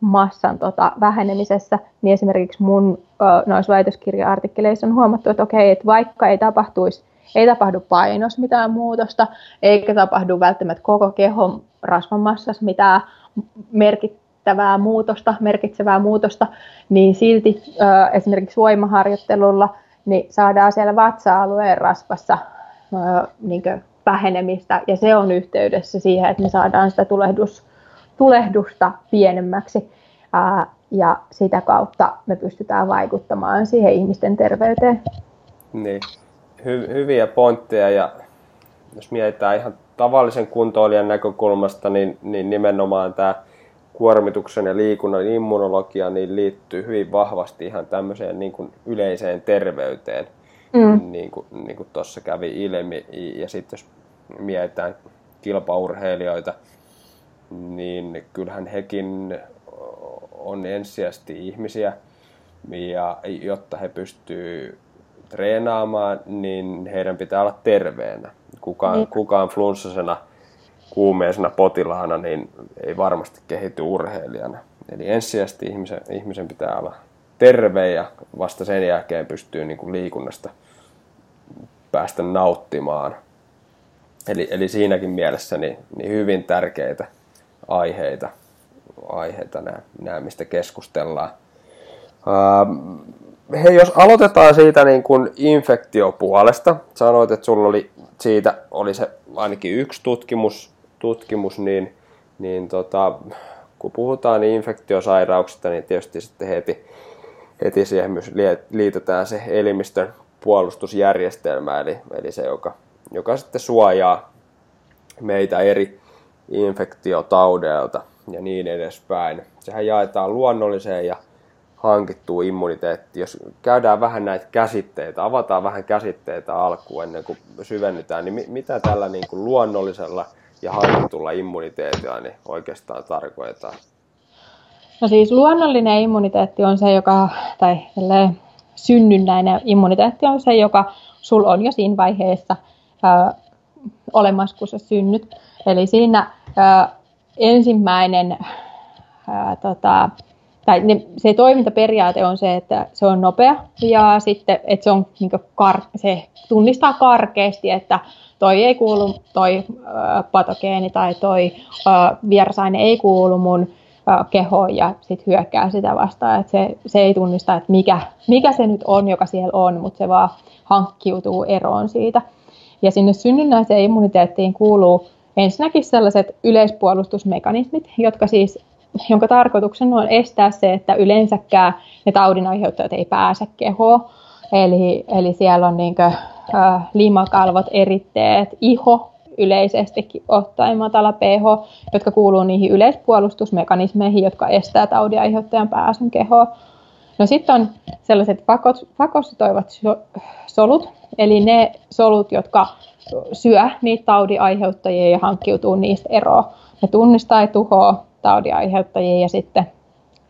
massan tota, vähenemisessä, niin esimerkiksi mun noissa väitöskirja-artikkeleissa on huomattu, että okei, että vaikka ei tapahtuisi, ei tapahdu painos mitään muutosta, eikä tapahdu välttämättä koko kehon rasvamassassa mitään merkittävää muutosta, merkitsevää muutosta, niin silti ö, esimerkiksi voimaharjoittelulla niin saadaan siellä vatsa-alueen rasvassa ö, niin vähenemistä ja se on yhteydessä siihen, että me saadaan sitä tulehdus, tulehdusta pienemmäksi ää, ja sitä kautta me pystytään vaikuttamaan siihen ihmisten terveyteen. Niin, Hy- hyviä pointteja ja jos mietitään ihan tavallisen kuntoilijan näkökulmasta, niin, niin nimenomaan tämä kuormituksen ja liikunnan immunologia niin liittyy hyvin vahvasti ihan tämmöiseen niin kuin yleiseen terveyteen mm. niin kuin, niin kuin tuossa kävi ilmi. Ja sitten jos mietitään kilpaurheilijoita, niin kyllähän hekin on ensisijaisesti ihmisiä, ja jotta he pystyvät treenaamaan, niin heidän pitää olla terveenä. Kukaan, niin. kukaan flunssasena, kuumeisena potilaana, niin ei varmasti kehity urheilijana. Eli ensisijaisesti ihmisen, ihmisen pitää olla terve ja vasta sen jälkeen pystyy niin kuin liikunnasta päästä nauttimaan. Eli, eli siinäkin mielessä niin, niin hyvin tärkeitä aiheita, aiheita nämä, nämä mistä keskustellaan. Uh, hei, jos aloitetaan siitä niin kuin infektiopuolesta. Sanoit, että sulla oli siitä oli se ainakin yksi tutkimus, tutkimus, niin, niin tota, kun puhutaan infektiosairauksista, niin tietysti sitten heti, heti siihen myös liitetään se elimistön puolustusjärjestelmä, eli, eli se, joka, joka sitten suojaa meitä eri infektiotaudeilta ja niin edespäin. Sehän jaetaan luonnolliseen ja hankittuun immuniteettiin. Jos käydään vähän näitä käsitteitä, avataan vähän käsitteitä alkuun ennen kuin syvennytään, niin mitä tällä niin kuin luonnollisella ja hankitulla immuniteetilla niin oikeastaan tarkoitetaan? No siis luonnollinen immuniteetti on se, joka, tai synnynnäinen immuniteetti on se, joka sul on jo siinä vaiheessa ää, olemassa, kun sä synnyt. Eli siinä ää, ensimmäinen ää, tota, tai ne, se toimintaperiaate on se, että se on nopea ja sitten, että se, on, niin kar, se tunnistaa karkeasti, että toi ei kuulu, toi ä, patogeeni tai toi ä, vierasaine ei kuulu mun kehoon ja sitten hyökkää sitä vastaan. Että se, se ei tunnista, että mikä, mikä se nyt on, joka siellä on, mutta se vaan hankkiutuu eroon siitä. Ja sinne synnynnäiseen immuniteettiin kuuluu ensinnäkin sellaiset yleispuolustusmekanismit, jotka siis jonka tarkoituksena on estää se, että yleensäkään ne taudin aiheuttajat ei pääse kehoon. Eli, eli siellä on niin kuin, äh, limakalvot, eritteet, iho yleisestikin ottaen matala pH, jotka kuuluu niihin yleispuolustusmekanismeihin, jotka estää taudin aiheuttajan pääsyn kehoon. No sitten on sellaiset fakosytoivat solut, eli ne solut, jotka syö niitä taudin aiheuttajia ja hankkiutuu niistä eroon. Ne tunnistaa ja tuhoaa taudin aiheuttajia ja sitten,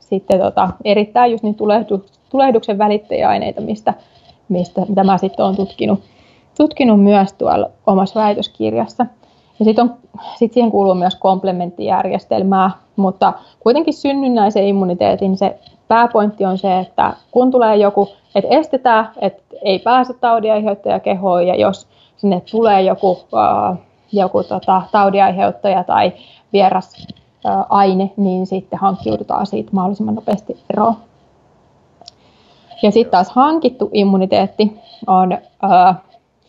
sitten tota, erittäin just niin tulehdu, tulehduksen välittäjäaineita, mistä, mistä, mitä mä sitten olen tutkinut, tutkinut myös tuolla omassa väitöskirjassa. Ja sitten sit siihen kuuluu myös komplementtijärjestelmää, mutta kuitenkin synnynnäisen immuniteetin se pääpointti on se, että kun tulee joku, että estetään, että ei pääse taudinaiheuttaja kehoon ja jos sinne tulee joku, uh, joku tota, taudinaiheuttaja tai vieras aine, niin sitten hankkiudutaan siitä mahdollisimman nopeasti eroon. Ja sitten taas hankittu immuniteetti on äh,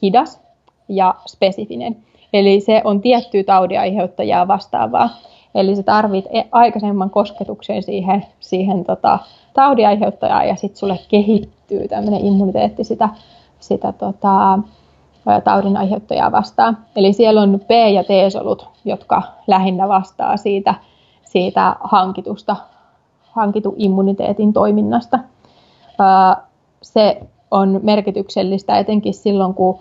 hidas ja spesifinen. Eli se on tiettyä taudin aiheuttajaa vastaavaa. Eli se tarvitsee aikaisemman kosketuksen siihen, siihen tota, taudin aiheuttajaan ja sitten sulle kehittyy tämmöinen immuniteetti sitä, sitä tota, taudin aiheuttajaa vastaan. Eli siellä on B- ja T-solut, jotka lähinnä vastaa siitä, siitä hankitusta, hankitun immuniteetin toiminnasta. Se on merkityksellistä etenkin silloin, kun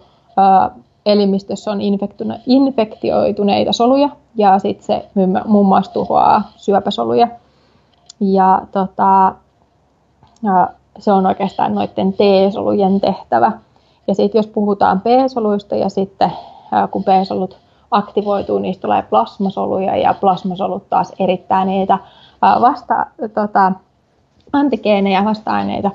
elimistössä on infektioituneita soluja ja sitten se muun muassa tuhoaa syöpäsoluja. Ja, tota, se on oikeastaan noiden T-solujen tehtävä. Ja sitten jos puhutaan B-soluista ja sitten kun B-solut aktivoituu, niistä tulee plasmasoluja ja plasmasolut taas erittää niitä vasta, tota, antigeenejä, vasta-aineita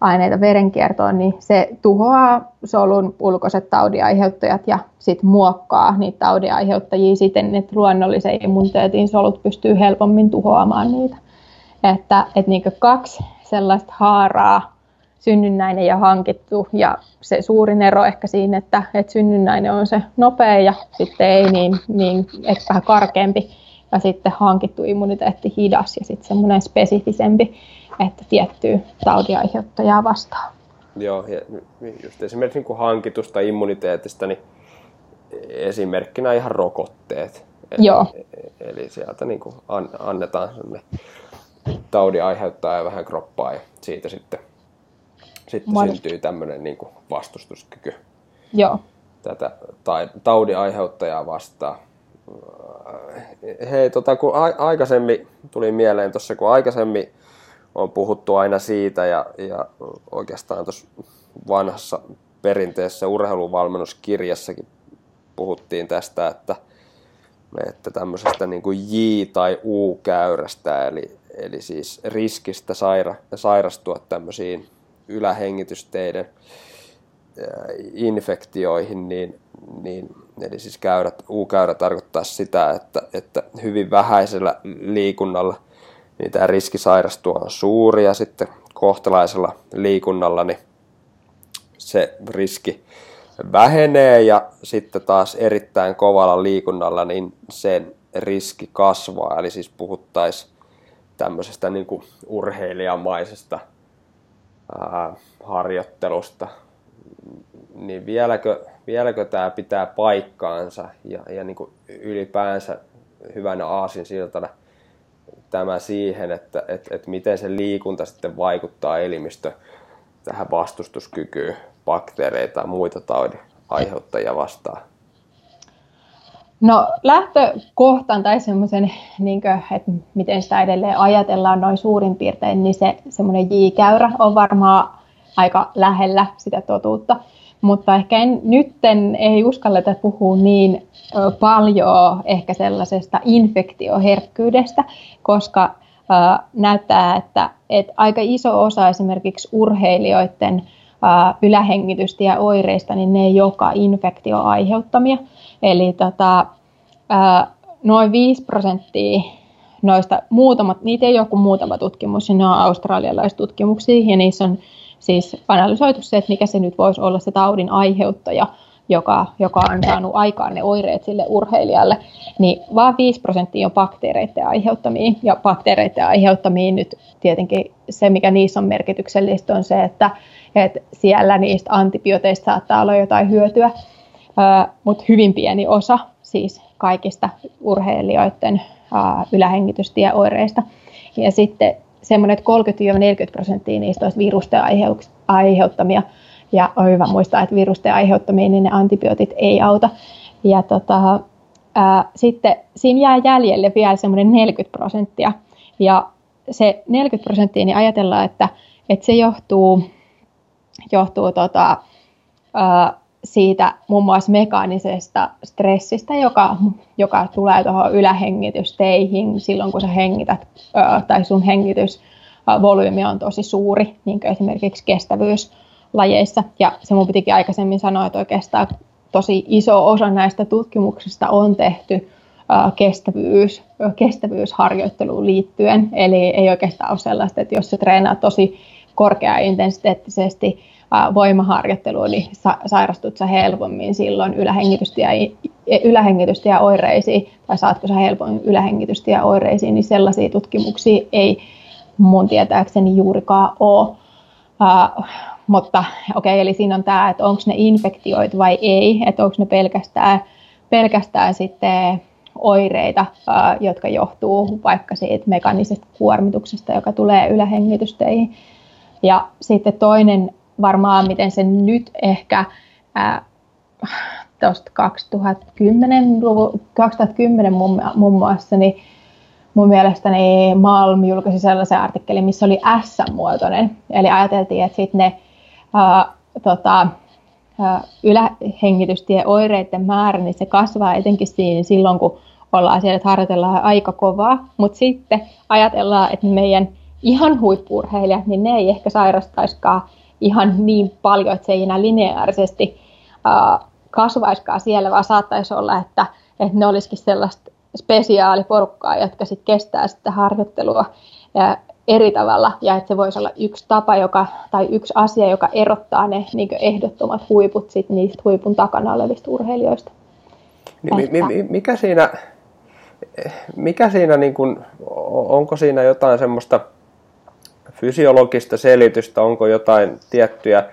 aineita verenkiertoon, niin se tuhoaa solun ulkoiset taudiaiheuttajat ja sitten muokkaa niitä taudiaiheuttajia siten, että luonnollisen immuniteetin solut pystyy helpommin tuhoamaan niitä. Että, että niin kaksi sellaista haaraa synnynnäinen ja hankittu. Ja se suurin ero ehkä siinä, että, että synnynnäinen on se nopea ja sitten ei niin, niin ehkä vähän karkeampi. Ja sitten hankittu immuniteetti hidas ja sitten semmoinen spesifisempi, että tiettyy taudiaiheuttajaa vastaan. Joo, ja just esimerkiksi niin hankitusta immuniteetista, niin esimerkkinä ihan rokotteet. Eli, Joo. eli sieltä niin kuin annetaan taudin aiheuttaa vähän kroppaa ja siitä sitten sitten syntyy tämmöinen niin kuin vastustuskyky Joo. tätä taudin aiheuttajaa vastaan. Hei, tota, kun a- aikaisemmin tuli mieleen tuossa, kun aikaisemmin on puhuttu aina siitä ja, ja oikeastaan tuossa vanhassa perinteessä urheiluvalmennuskirjassakin puhuttiin tästä, että, että tämmöisestä niin kuin J- tai U-käyrästä, eli, eli siis riskistä saira, sairastua tämmöisiin ylähengitysteiden infektioihin, niin, niin eli siis käyrät, U-käyrä tarkoittaa sitä, että, että hyvin vähäisellä liikunnalla niin tämä riski sairastua on suuri ja sitten kohtalaisella liikunnalla niin se riski vähenee ja sitten taas erittäin kovalla liikunnalla niin sen riski kasvaa. Eli siis puhuttaisiin tämmöisestä niin kuin urheilijamaisesta ää, harjoittelusta, niin vieläkö, vieläkö tämä pitää paikkaansa ja, ja niin kuin ylipäänsä hyvänä aasinsiltana tämä siihen, että et, et miten se liikunta sitten vaikuttaa elimistö tähän vastustuskykyyn bakteereita tai muita taudin aiheuttajia vastaan? No lähtökohtaan tai semmoisen, niin että miten sitä edelleen ajatellaan noin suurin piirtein, niin se semmoinen J-käyrä on varmaan aika lähellä sitä totuutta. Mutta ehkä en, nytten ei uskalleta puhua niin paljon ehkä sellaisesta infektioherkkyydestä, koska näyttää, että, että aika iso osa esimerkiksi urheilijoiden äh, ylähengitystä ja oireista, niin ne ei olekaan infektio aiheuttamia. Eli tota, noin 5 prosenttia noista muutamat, niitä ei ole kuin muutama tutkimus, ne on australialaistutkimuksia, ja niissä on siis analysoitu se, että mikä se nyt voisi olla se taudin aiheuttaja, joka, joka on saanut aikaan ne oireet sille urheilijalle, niin vain 5 prosenttia on bakteereiden aiheuttamia. Ja bakteereiden aiheuttamia nyt tietenkin se, mikä niissä on merkityksellistä, on se, että, että siellä niistä antibiooteista saattaa olla jotain hyötyä, mutta hyvin pieni osa siis kaikista urheilijoiden ylähengitystieoireista. Ja sitten semmoinen, että 30-40 prosenttia niistä olisi virusten aiheuttamia. Ja on hyvä muistaa, että virusten aiheuttamia, niin ne antibiootit ei auta. Ja tota, ää, sitten siinä jää jäljelle vielä semmoinen 40 prosenttia. Ja se 40 prosenttia, niin ajatellaan, että, että se johtuu, johtuu tota, ää, siitä muun muassa mekaanisesta stressistä, joka, joka tulee tuohon ylähengitysteihin silloin, kun sä hengität tai sun hengitysvolyymi on tosi suuri, niin kuin esimerkiksi kestävyyslajeissa. Ja se mun pitikin aikaisemmin sanoa, että oikeastaan tosi iso osa näistä tutkimuksista on tehty kestävyys, kestävyysharjoitteluun liittyen. Eli ei oikeastaan ole sellaista, että jos sä treenaat tosi korkeaintensiteettisesti voimaharjoittelua, niin sa- sairastut sä helpommin silloin ylähengitystä ja oireisiin, tai saatko sä helpommin ja oireisiin, niin sellaisia tutkimuksia ei mun tietääkseni juurikaan ole. Uh, mutta okei, okay, eli siinä on tämä, että onko ne infektioita vai ei, että onko ne pelkästään, pelkästään sitten oireita, jotka johtuu vaikka siitä mekanisesta kuormituksesta, joka tulee ylähengitysteihin. Ja sitten toinen varmaan, miten se nyt ehkä tuosta 2010, 2010 muun, muun muassa, niin mun mielestäni Malm julkaisi sellaisen artikkelin, missä oli S-muotoinen. Eli ajateltiin, että sitten ne ää, tota, ylähengitystieoireiden määrä, niin se kasvaa etenkin siinä silloin, kun ollaan siellä, että harjoitellaan aika kovaa. Mutta sitten ajatellaan, että meidän ihan huippurheilijat, niin ne ei ehkä sairastaisikaan ihan niin paljon, että se ei enää lineaarisesti uh, kasvaiskaan siellä, vaan saattaisi olla, että, että ne olisikin sellaista spesiaaliporukkaa, jotka sitten kestää sitä harjoittelua ja eri tavalla, ja että se voisi olla yksi tapa joka, tai yksi asia, joka erottaa ne niin ehdottomat huiput sit niistä huipun takana olevista urheilijoista. Mi- mi- mikä siinä, mikä siinä niin kun, onko siinä jotain semmoista fysiologista selitystä, onko jotain tiettyjä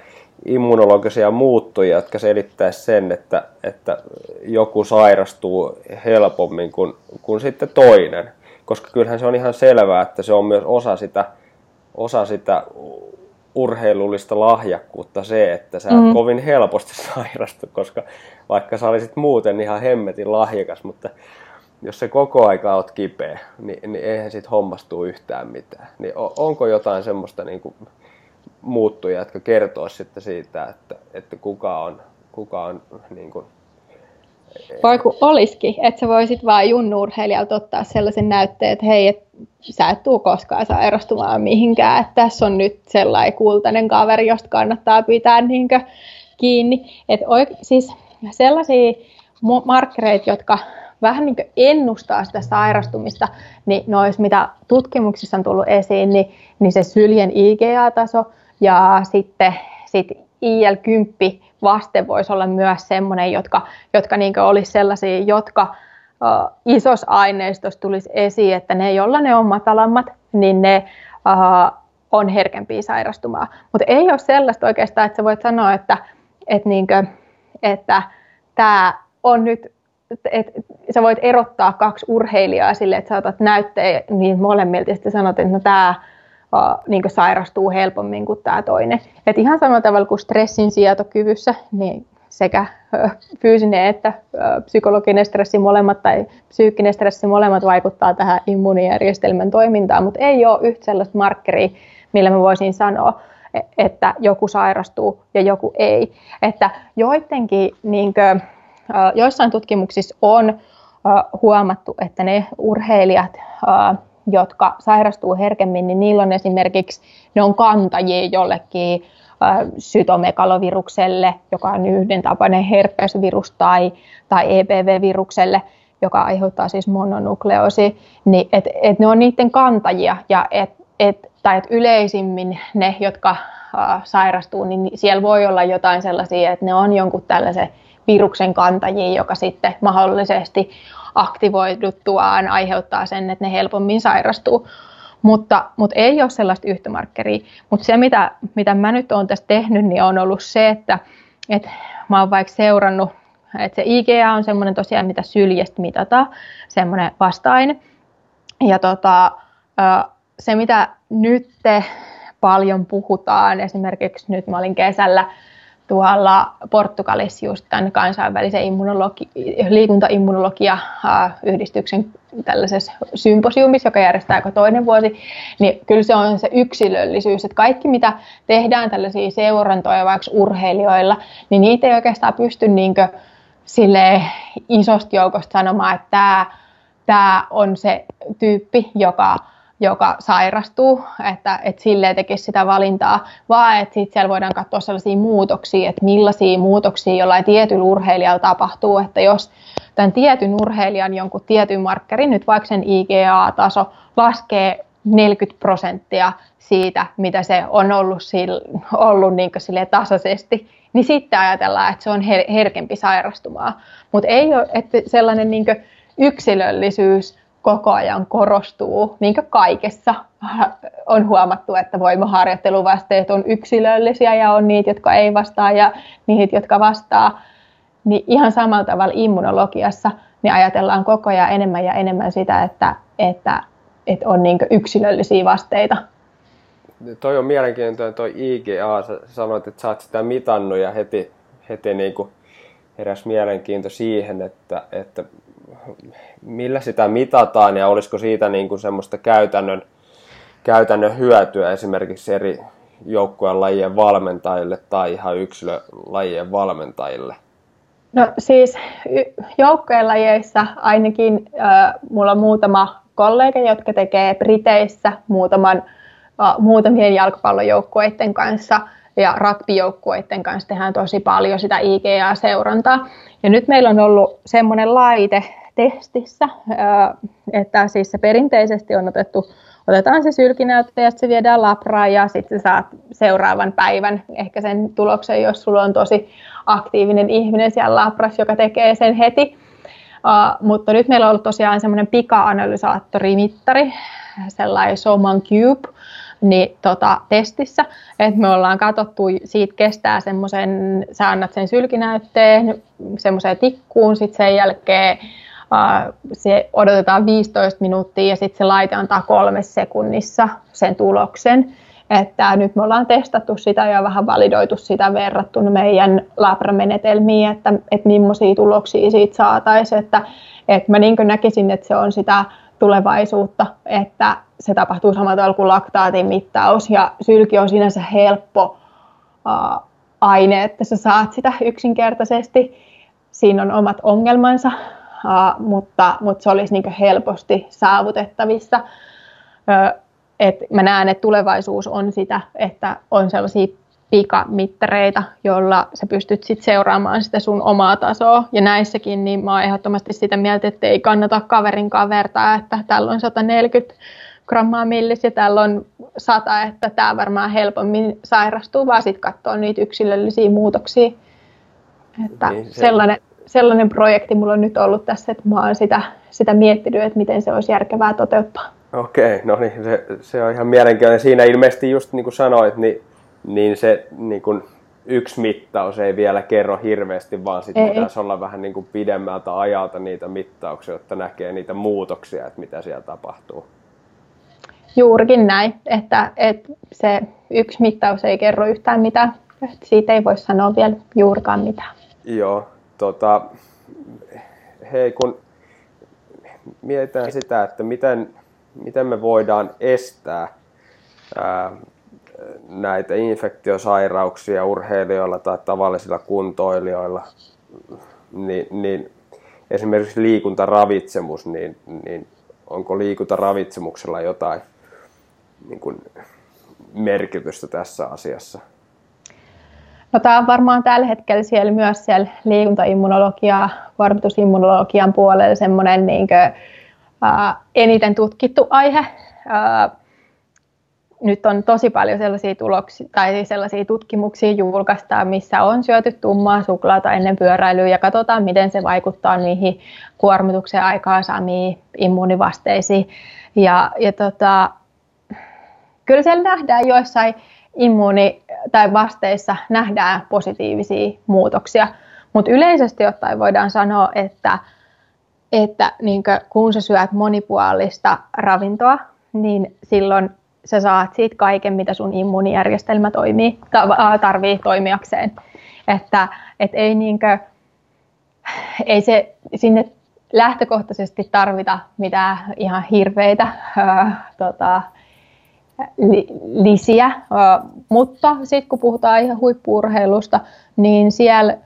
immunologisia muuttuja, jotka selittäisi sen, että, että joku sairastuu helpommin kuin, kuin sitten toinen. Koska kyllähän se on ihan selvää, että se on myös osa sitä, osa sitä urheilullista lahjakkuutta se, että sä mm-hmm. kovin helposti sairastu, koska vaikka sä olisit muuten ihan hemmetin lahjakas, mutta jos se koko aika oot kipeä, niin, niin eihän sit hommastuu yhtään mitään. Niin onko jotain semmoista niin kuin muuttuja, jotka kertoo sitten siitä, että, että kuka on, kuka on niin kuin, voi kun olisikin, että sä voisit vaan junnuurheilijalta ottaa sellaisen näytteen, että hei, et, sä et tuu koskaan sairastumaan mihinkään, että tässä on nyt sellainen kultainen kaveri, josta kannattaa pitää niinkö kiinni. Et oik, siis sellaisia markkereita, jotka vähän niin kuin ennustaa sitä sairastumista, niin nois, mitä tutkimuksissa on tullut esiin, niin, niin se syljen IgA-taso ja sitten sit IL-10 vaste voisi olla myös sellainen, jotka, jotka niin olisi sellaisia, jotka uh, isos aineistossa tulisi esiin, että ne, joilla ne on matalammat, niin ne uh, on herkempiä sairastumaan. Mutta ei ole sellaista oikeastaan, että sä voit sanoa, että, että, että tämä on nyt, että sä voit erottaa kaksi urheilijaa sille, että sä otat näytteen niin molemmilta ja sitten sanot, että no tämä niin sairastuu helpommin kuin tämä toinen. Et ihan samalla tavalla kuin stressin sietokyvyssä, niin sekä fyysinen että psykologinen stressi molemmat tai psyykkinen stressi molemmat vaikuttaa tähän immuunijärjestelmän toimintaan, mutta ei ole yhtä sellaista markkeria, millä mä voisin sanoa, e, että joku sairastuu ja joku ei. Että joidenkin, niin kuin, joissain tutkimuksissa on huomattu, että ne urheilijat, jotka sairastuu herkemmin, niin niillä on esimerkiksi, ne on kantajia jollekin sytomekalovirukselle, joka on yhden tapainen herpesvirus, tai, tai EPV-virukselle, joka aiheuttaa siis mononukleosi, niin et, et ne on niiden kantajia, ja et, et, tai et yleisimmin ne, jotka äh, sairastuu, niin siellä voi olla jotain sellaisia, että ne on jonkun tällaisen viruksen kantajia, joka sitten mahdollisesti aktivoiduttuaan aiheuttaa sen, että ne helpommin sairastuu. Mutta, mutta ei ole sellaista yhtä markkeria. Mutta se, mitä, mitä mä nyt olen tässä tehnyt, niin on ollut se, että, että mä oon vaikka seurannut, että se IGA on semmoinen tosiaan, mitä syljestä mitataan, semmoinen vasta-aine. Ja tota, se, mitä nyt paljon puhutaan, esimerkiksi nyt mä olin kesällä tuolla Portugalissa just tämän kansainvälisen immunologi- liikuntaimmunologia-yhdistyksen tällaisessa symposiumissa, joka järjestää joka toinen vuosi, niin kyllä se on se yksilöllisyys, että kaikki mitä tehdään tällaisia seurantoja vaikka urheilijoilla, niin niitä ei oikeastaan pysty niinkö sille isosta joukosta sanomaan, että tämä, tämä on se tyyppi, joka joka sairastuu, että, että silleen tekisi sitä valintaa, vaan että sitten siellä voidaan katsoa sellaisia muutoksia, että millaisia muutoksia jollain tietyllä urheilijalla tapahtuu, että jos tämän tietyn urheilijan jonkun tietyn markkerin, nyt vaikka sen IGA-taso laskee 40 prosenttia siitä, mitä se on ollut, sille, ollut niin tasaisesti, niin sitten ajatellaan, että se on her- herkempi sairastumaan. Mutta ei ole että sellainen niin yksilöllisyys koko ajan korostuu, kuin kaikessa on huomattu, että voimaharjoitteluvasteet on yksilöllisiä ja on niitä, jotka ei vastaa ja niitä, jotka vastaa. Niin ihan samalla tavalla immunologiassa niin ajatellaan koko ajan enemmän ja enemmän sitä, että, että, että on niin yksilöllisiä vasteita. Toi on mielenkiintoinen toi IGA. Sä sanoit, että sä oot sitä mitannut ja heti, heti niin kuin heräs mielenkiinto siihen, että, että millä sitä mitataan ja olisiko siitä niin kuin semmoista käytännön, käytännön hyötyä esimerkiksi eri joukkueen lajien valmentajille tai ihan yksilölajien valmentajille? No siis joukkueen lajeissa ainakin äh, mulla on muutama kollega, jotka tekee Briteissä muutaman, äh, muutamien jalkapallojoukkueiden kanssa ja rugbyjoukkueiden kanssa tehdään tosi paljon sitä IGA-seurantaa. Ja nyt meillä on ollut semmoinen laite, testissä, että siis se perinteisesti on otettu, otetaan se sylkinäyttö ja se viedään labraan ja sitten saat seuraavan päivän ehkä sen tuloksen, jos sulla on tosi aktiivinen ihminen siellä labrassa, joka tekee sen heti. Uh, mutta nyt meillä on ollut tosiaan semmoinen pika-analysaattorimittari, sellainen Soman Cube, niin, tota, testissä, että me ollaan katsottu, siitä kestää semmoisen, sä annat sen sylkinäytteen semmoiseen tikkuun, sitten sen jälkeen se odotetaan 15 minuuttia ja sitten se laite antaa kolme sekunnissa sen tuloksen. Että nyt me ollaan testattu sitä ja vähän validoitu sitä verrattuna meidän labramenetelmiin, että, että millaisia tuloksia siitä saataisiin. Että, että mä niin näkisin, että se on sitä tulevaisuutta, että se tapahtuu samalla tavalla kuin laktaatin mittaus ja sylki on sinänsä helppo aine, että sä saat sitä yksinkertaisesti. Siinä on omat ongelmansa, mutta, mutta se olisi niin helposti saavutettavissa. Et mä näen, että tulevaisuus on sitä, että on sellaisia pikamittareita, joilla sä pystyt sit seuraamaan sitä sun omaa tasoa. Ja näissäkin niin mä oon ehdottomasti sitä mieltä, että ei kannata kaverinkaan vertaa, että tällä on 140 grammaa millis ja täällä on sata, että tämä varmaan helpommin sairastuu, vaan sitten katsoa niitä yksilöllisiä muutoksia. Että niin, se... sellainen, sellainen projekti mulla on nyt ollut tässä, että mä oon sitä, sitä miettinyt, että miten se olisi järkevää toteuttaa. Okei, no niin, se, se on ihan mielenkiintoinen. Siinä ilmeisesti just niin kuin sanoit, niin, niin se niin kuin yksi mittaus ei vielä kerro hirveästi, vaan sitten pitäisi olla vähän niin kuin pidemmältä ajalta niitä mittauksia, jotta näkee niitä muutoksia, että mitä siellä tapahtuu. Juurikin näin, että, että se yksi mittaus ei kerro yhtään mitään. Siitä ei voi sanoa vielä juurikaan mitään. Joo, tota, hei kun mietitään sitä, että miten, miten me voidaan estää ää, näitä infektiosairauksia urheilijoilla tai tavallisilla kuntoilijoilla, niin, niin esimerkiksi liikuntaravitsemus, niin, niin onko liikuntaravitsemuksella jotain niin kuin merkitystä tässä asiassa? No, tämä on varmaan tällä hetkellä siellä myös siellä liikuntaimmunologia, kuormitusimmunologian puolella semmoinen niin kuin, eniten tutkittu aihe. Ää, nyt on tosi paljon sellaisia tuloksia tai sellaisia tutkimuksia julkaistaan, missä on syöty tummaa suklaata ennen pyöräilyä ja katsotaan, miten se vaikuttaa niihin kuormituksen aikaansaamiin immuunivasteisiin. Ja, ja tota, kyllä siellä nähdään joissain immuuni- tai vasteissa nähdään positiivisia muutoksia, mutta yleisesti ottaen voidaan sanoa, että, että niin kun sä syöt monipuolista ravintoa, niin silloin sä saat siitä kaiken, mitä sun immuunijärjestelmä toimii, tarvii toimijakseen. Että et ei, niinkö, ei se sinne lähtökohtaisesti tarvita mitään ihan hirveitä ää, tota, li, lisiä, ää, mutta sitten kun puhutaan ihan huippurheilusta, niin siellä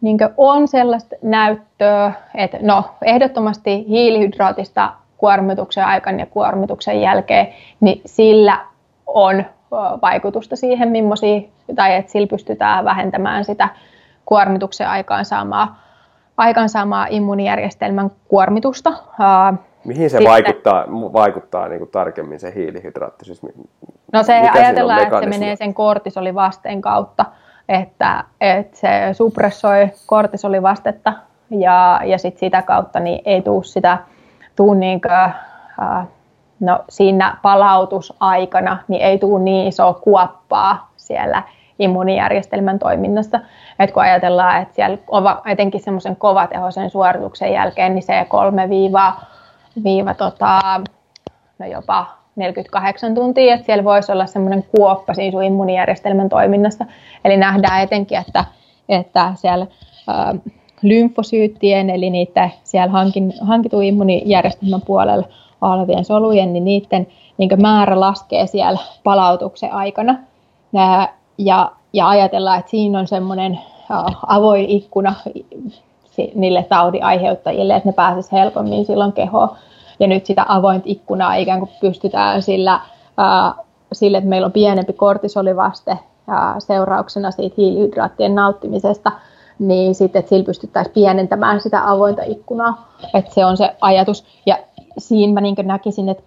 niin on sellaista näyttöä, että no, ehdottomasti hiilihydraatista kuormituksen aikana ja kuormituksen jälkeen, niin sillä on vaikutusta siihen, millaisia, tai että sillä pystytään vähentämään sitä kuormituksen aikaansaamaa, aikaansaamaa immuunijärjestelmän kuormitusta. Mihin se Sitten, vaikuttaa, vaikuttaa niin kuin tarkemmin se hiilihydraatti? Siis no se ajatellaan, että se menee sen kortisolivasteen kautta, että, että se suppressoi kortisolivastetta ja, ja sit sitä kautta niin ei tule sitä tuu niin kuin, äh, no, siinä palautusaikana niin ei tule niin iso kuoppaa siellä immuunijärjestelmän toiminnassa. Et kun ajatellaan, että siellä etenkin semmoisen kovatehoisen suorituksen jälkeen, niin se 3 viiva, viiva tota, no jopa 48 tuntia, että siellä voisi olla semmoinen kuoppa siinä sun immuunijärjestelmän toiminnassa. Eli nähdään etenkin, että, että siellä lymfosyyttien, eli niiden siellä hankin, hankitun immunijärjestelmän puolella olevien solujen, niin niiden niin määrä laskee siellä palautuksen aikana. Ja, ja ajatellaan, että siinä on semmoinen avoin ikkuna niille taudin aiheuttajille, että ne pääsisi helpommin silloin kehoon. Ja nyt sitä avointa ikkunaa ikään kuin pystytään sillä, sille, että meillä on pienempi kortisolivaste seurauksena siitä hiilihydraattien nauttimisesta – niin sitten, että sillä pystyttäisiin pienentämään sitä avointa ikkunaa. Että se on se ajatus. Ja siinä mä niin näkisin, että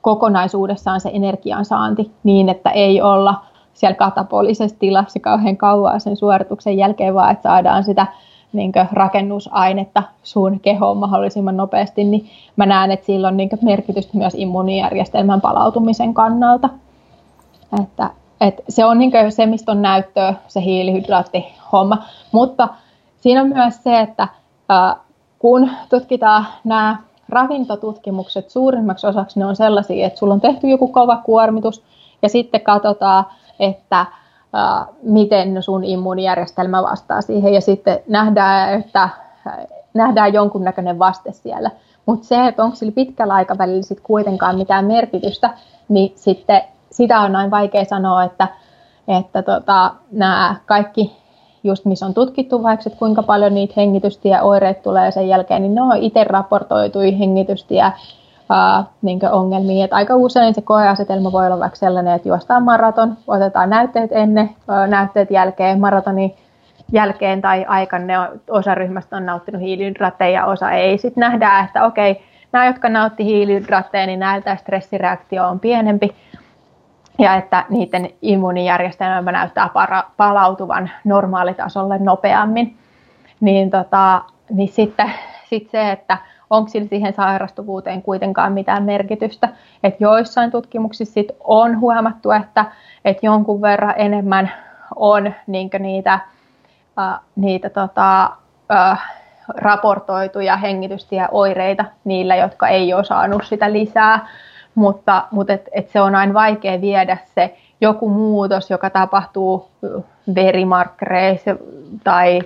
kokonaisuudessaan se energiansaanti niin, että ei olla siellä katapolisessa tilassa kauhean kauan sen suorituksen jälkeen, vaan että saadaan sitä niin rakennusainetta sun kehoon mahdollisimman nopeasti, niin mä näen, että sillä on niin merkitystä myös immuunijärjestelmän palautumisen kannalta. Että et se on niin se, mistä on näyttöä, se hiilihydraattihomma. Mutta siinä on myös se, että ää, kun tutkitaan nämä ravintotutkimukset, suurimmaksi osaksi ne on sellaisia, että sulla on tehty joku kova kuormitus ja sitten katsotaan, että ää, miten sun immuunijärjestelmä vastaa siihen ja sitten nähdään, että nähdään jonkunnäköinen vaste siellä. Mutta se, että onko sillä pitkällä aikavälillä sit kuitenkaan mitään merkitystä, niin sitten sitä on näin vaikea sanoa, että, että tota, nämä kaikki, just missä on tutkittu vaikka, että kuinka paljon niitä hengitystieoireita tulee sen jälkeen, niin ne on itse raportoitui hengitystiä niin ongelmia. Että aika usein se koeasetelma voi olla vaikka sellainen, että juostaan maraton, otetaan näytteet ennen, näytteet jälkeen, maratonin jälkeen tai aikana osa ryhmästä on nauttinut hiilihydraatteja ja osa ei. Sitten nähdään, että okei, nämä, jotka nautti hiilihydraatteja, niin näiltä stressireaktio on pienempi ja että niiden immuunijärjestelmä näyttää para, palautuvan normaalitasolle nopeammin. Niin, tota, niin sitten sit se, että onko sillä siihen sairastuvuuteen kuitenkaan mitään merkitystä. Että joissain tutkimuksissa sit on huomattu, että, että jonkun verran enemmän on niitä, äh, niitä tota, äh, raportoituja hengitystieoireita niillä, jotka ei ole saanut sitä lisää, mutta, mutta et, et se on aina vaikea viedä se joku muutos, joka tapahtuu verimarkkereissa tai,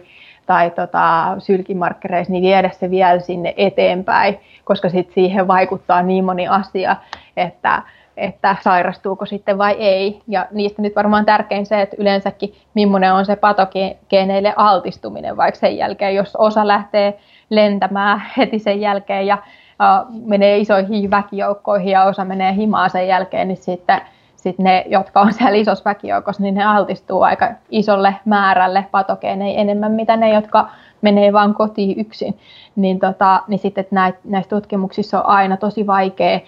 tai tota, sylkimarkkereissa, niin viedä se vielä sinne eteenpäin, koska sit siihen vaikuttaa niin moni asia, että, että sairastuuko sitten vai ei. Ja niistä nyt varmaan tärkein se, että yleensäkin millainen on se patogeeneille altistuminen, vaikka sen jälkeen, jos osa lähtee lentämään heti sen jälkeen ja uh, menee isoihin väkijoukkoihin ja osa menee himaan sen jälkeen, niin sitten sit ne, jotka on siellä isossa väkijoukossa, niin ne altistuu aika isolle määrälle patogeeneja enemmän, mitä ne, jotka menee vaan kotiin yksin. Niin, tota, niin sitten näissä tutkimuksissa on aina tosi vaikea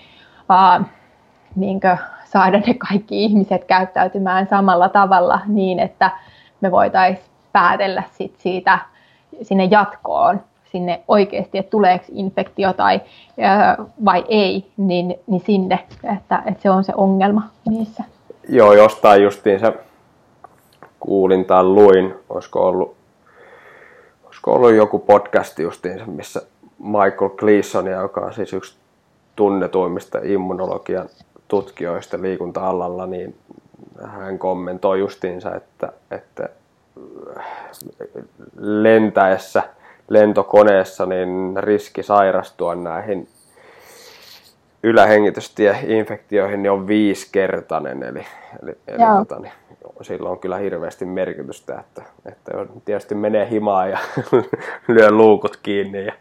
uh, niin saada ne kaikki ihmiset käyttäytymään samalla tavalla niin, että me voitaisiin päätellä sit siitä sinne jatkoon, sinne oikeasti, että tuleeko infektio tai, vai ei, niin, niin sinne, että, että se on se ongelma niissä. Joo, jostain justiinsa kuulin tai luin, olisiko ollut, olisiko ollut joku podcast justiinsa, missä Michael Gleason, joka on siis yksi tunnetuimmista immunologian tutkijoista liikunta-alalla, niin hän kommentoi justiinsa, että, että lentäessä lentokoneessa niin riski sairastua näihin ylähengitystieinfektioihin niin on viisikertainen, eli, eli, eli tota, niin, sillä on kyllä hirveästi merkitystä, että, että tietysti menee himaan ja lyö luukut kiinni ja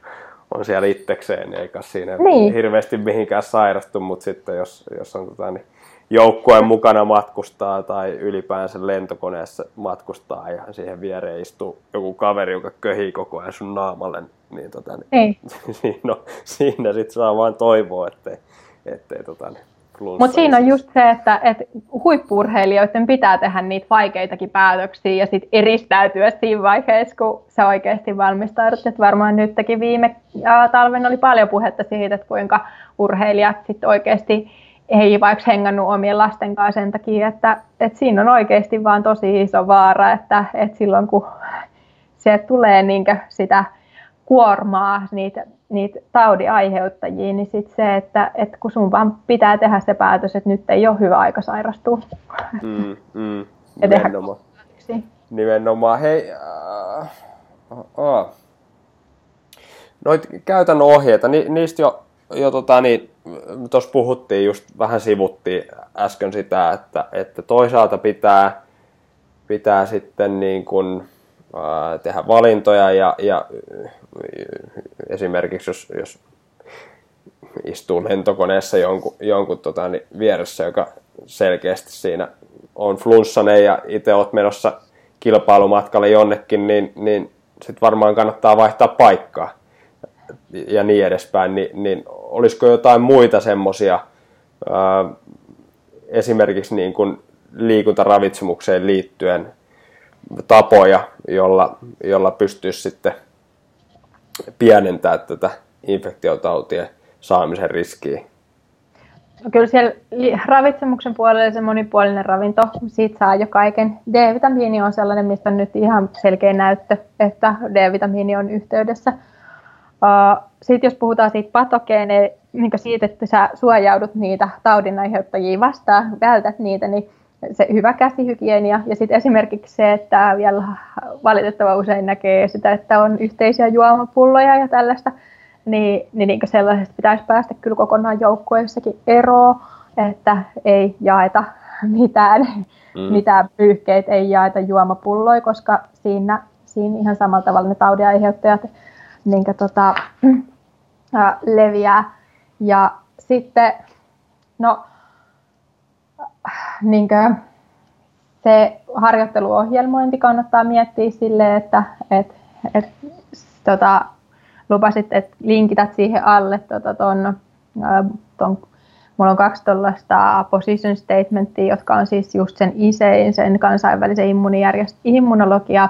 on siellä itsekseen, niin eikä siinä niin. hirveästi mihinkään sairastu, mutta sitten jos, jos on tota, niin joukkueen mukana matkustaa tai ylipäänsä lentokoneessa matkustaa ja siihen viereen istuu joku kaveri, joka köhii koko ajan sun naamalle, niin tota, niin, siinä, siinä sitten saa vaan toivoa, ettei, ettei tota, niin, mutta siinä on just se, että, että huippurheilijoiden pitää tehdä niitä vaikeitakin päätöksiä ja sitten eristäytyä siinä vaiheessa, kun sä oikeasti valmistaudut. Et varmaan nytkin viime talven oli paljon puhetta siitä, että kuinka urheilijat sitten oikeasti ei vaikka hengannut omien lasten kanssa sen takia, että, että siinä on oikeasti vaan tosi iso vaara, että, että silloin kun se tulee niinkö sitä kuormaa, niitä niitä taudin aiheuttajia, niin sit se, että, että kun sun vaan pitää tehdä se päätös, että nyt ei ole hyvä aika sairastua. Mm, mm, nimenomaan. nimenomaan. Hei, äh, äh. noit käytännön ohjeita, ni, niistä jo, jo tota, niin, tuossa puhuttiin, just vähän sivuttiin äsken sitä, että, että toisaalta pitää, pitää sitten niin kuin, äh, tehdä valintoja ja, ja esimerkiksi jos, jos istuu lentokoneessa jonkun, jonkun tota, niin vieressä, joka selkeästi siinä on flunssanen ja itse olet menossa kilpailumatkalle jonnekin, niin, niin sitten varmaan kannattaa vaihtaa paikkaa ja niin edespäin, niin, niin olisiko jotain muita semmoisia esimerkiksi niin kuin liikuntaravitsemukseen liittyen tapoja, jolla, jolla pystyisi sitten pienentää tätä infektiotautien saamisen riskiä? No kyllä siellä ravitsemuksen puolella se monipuolinen ravinto, siitä saa jo kaiken. D-vitamiini on sellainen, mistä on nyt ihan selkeä näyttö, että D-vitamiini on yhteydessä. Sitten jos puhutaan siitä patogeeneja, niin siitä, että sä suojaudut niitä taudin aiheuttajia vastaan, vältät niitä, niin se hyvä käsihygienia ja sitten esimerkiksi se, että vielä valitettavan usein näkee sitä, että on yhteisiä juomapulloja ja tällaista, niin, niin, niin sellaisesta pitäisi päästä kyllä kokonaan joukkueissakin eroon, että ei jaeta mitään, mm. mitään pyyhkeitä, ei jaeta juomapulloja, koska siinä, siinä ihan samalla tavalla ne taudiaiheuttajat niin tota, äh, leviää. Ja sitten, no niin kuin, se harjoitteluohjelmointi kannattaa miettiä sille, että et, et, tota, lupasit, että linkität siihen alle tota, ton, ton, mulla on kaksi tuollaista position statementia, jotka on siis just sen ISEin, sen kansainvälisen immunologia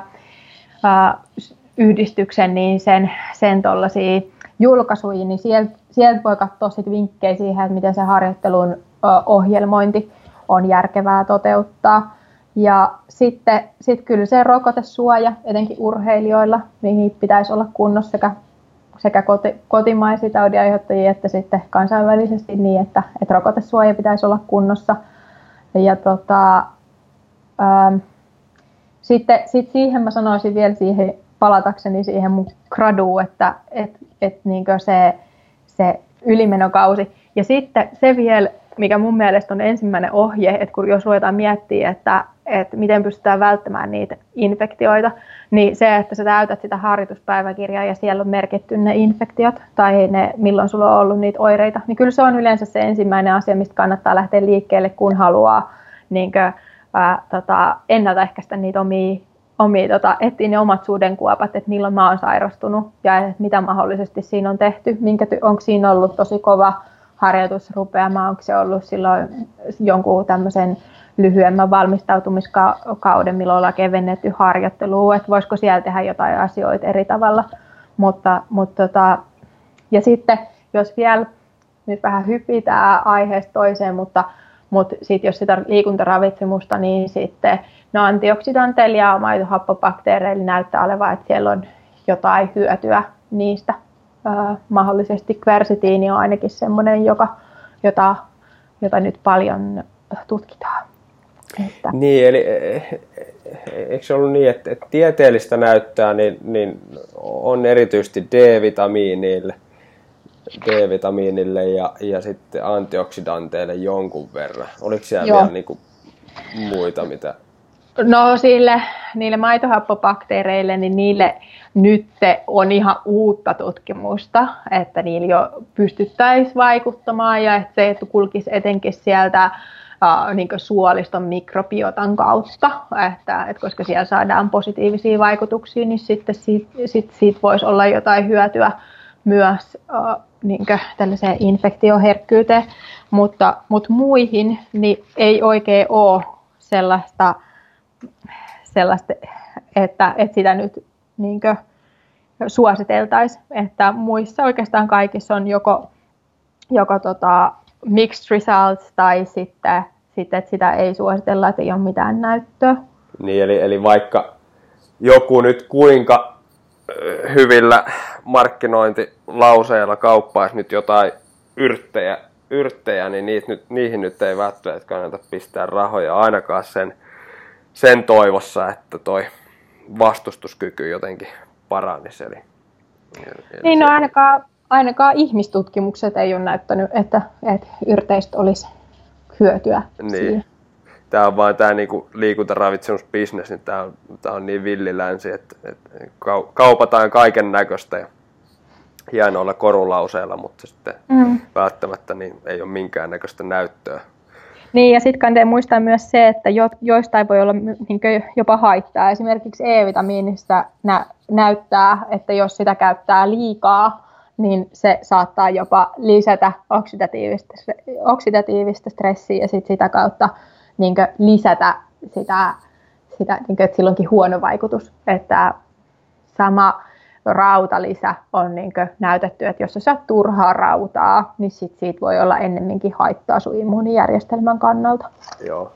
yhdistyksen, niin sen, sen tuollaisia julkaisuja, niin sieltä, sieltä voi katsoa sit vinkkejä siihen, että miten se harjoittelun ohjelmointi on järkevää toteuttaa. Ja sitten sit kyllä se rokotesuoja, etenkin urheilijoilla, niin niitä pitäisi olla kunnossa sekä, sekä koti, kotimaisia taudinaiheuttajia että sitten kansainvälisesti niin, että, että rokotesuoja pitäisi olla kunnossa. Ja tota, ähm, sitten sit siihen mä sanoisin vielä siihen palatakseni siihen mun graduun, että et, et niinkö se, se ylimenokausi. Ja sitten se vielä, mikä mun mielestä on ensimmäinen ohje, että kun jos ruvetaan miettiä, että, että miten pystytään välttämään niitä infektioita, niin se, että sä täytät sitä harjoituspäiväkirjaa ja siellä on merkitty ne infektiot tai ne, milloin sulla on ollut niitä oireita, niin kyllä se on yleensä se ensimmäinen asia, mistä kannattaa lähteä liikkeelle, kun haluaa niinkö, ää, tota, ennaltaehkäistä niitä omia omia, tota, etsiä ne omat sudenkuopat, että milloin mä oon sairastunut ja että mitä mahdollisesti siinä on tehty, minkä, onko siinä ollut tosi kova harjoitusrupeama, onko se ollut silloin jonkun tämmöisen lyhyemmän valmistautumiskauden, milloin ollaan kevennetty harjoittelua, että voisiko siellä tehdä jotain asioita eri tavalla. Mutta, mutta tota, ja sitten jos vielä nyt vähän hypitään aiheesta toiseen, mutta, mutta sit jos sitä liikuntaravitsemusta, niin sitten no antioksidanteilla ja maitohappobakteereilla näyttää olevan, että siellä on jotain hyötyä niistä. Öö, mahdollisesti kversitiini on ainakin sellainen, joka, jota, jota nyt paljon tutkitaan. Että. Niin, eli e, e, eikö se ollut niin, että, että tieteellistä näyttää niin, niin on erityisesti D-vitamiinille, D-vitamiinille ja, ja sitten antioksidanteille jonkun verran. Oliko siellä Joo. vielä niin kuin muita, mitä No sille, niille maitohappobakteereille, niin niille nyt on ihan uutta tutkimusta, että niillä jo pystyttäisiin vaikuttamaan ja että se että kulkisi etenkin sieltä uh, niin suoliston mikrobiotan kautta, että, että koska siellä saadaan positiivisia vaikutuksia, niin sitten siitä, sit, siitä voisi olla jotain hyötyä myös uh, niin tällaiseen infektioherkkyyteen, mutta, mutta muihin niin ei oikein ole sellaista sellaista, että, että sitä nyt niin suositeltaisiin. Että muissa oikeastaan kaikissa on joko, joko tota mixed results tai sitten, sitten, että sitä ei suositella, että ei ole mitään näyttöä. Niin, eli, eli vaikka joku nyt kuinka hyvillä markkinointilauseilla kauppaisi nyt jotain yrttejä, yrttejä niin niitä nyt, niihin nyt ei välttämättä kannata pistää rahoja ainakaan sen sen toivossa, että toi vastustuskyky jotenkin paranisi. Eli, eli niin, no ainakaan, ainakaan ihmistutkimukset ei ole näyttänyt, että, että yrteistä olisi hyötyä niin. Siinä. Tämä on vaan tämä niinku liikuntaravitsemusbisnes, niin tämä on, on niin villilänsi, että, että kaupataan kaiken näköistä ja hienoilla korulauseilla, mutta sitten mm. välttämättä niin ei ole minkäännäköistä näyttöä niin, ja sitten kannattaa muistaa myös se, että jo, joistain voi olla niin jopa haittaa. Esimerkiksi E-vitamiinista nä, näyttää, että jos sitä käyttää liikaa, niin se saattaa jopa lisätä oksidatiivista, oksidatiivista stressiä ja sit sitä kautta niin lisätä sitä, sitä niin kuin, että sillä onkin huono vaikutus. Että sama rautalisä on niin näytetty, että jos sä saat turhaa rautaa, niin sit siitä voi olla ennemminkin haittaa sun immuunijärjestelmän kannalta. Joo.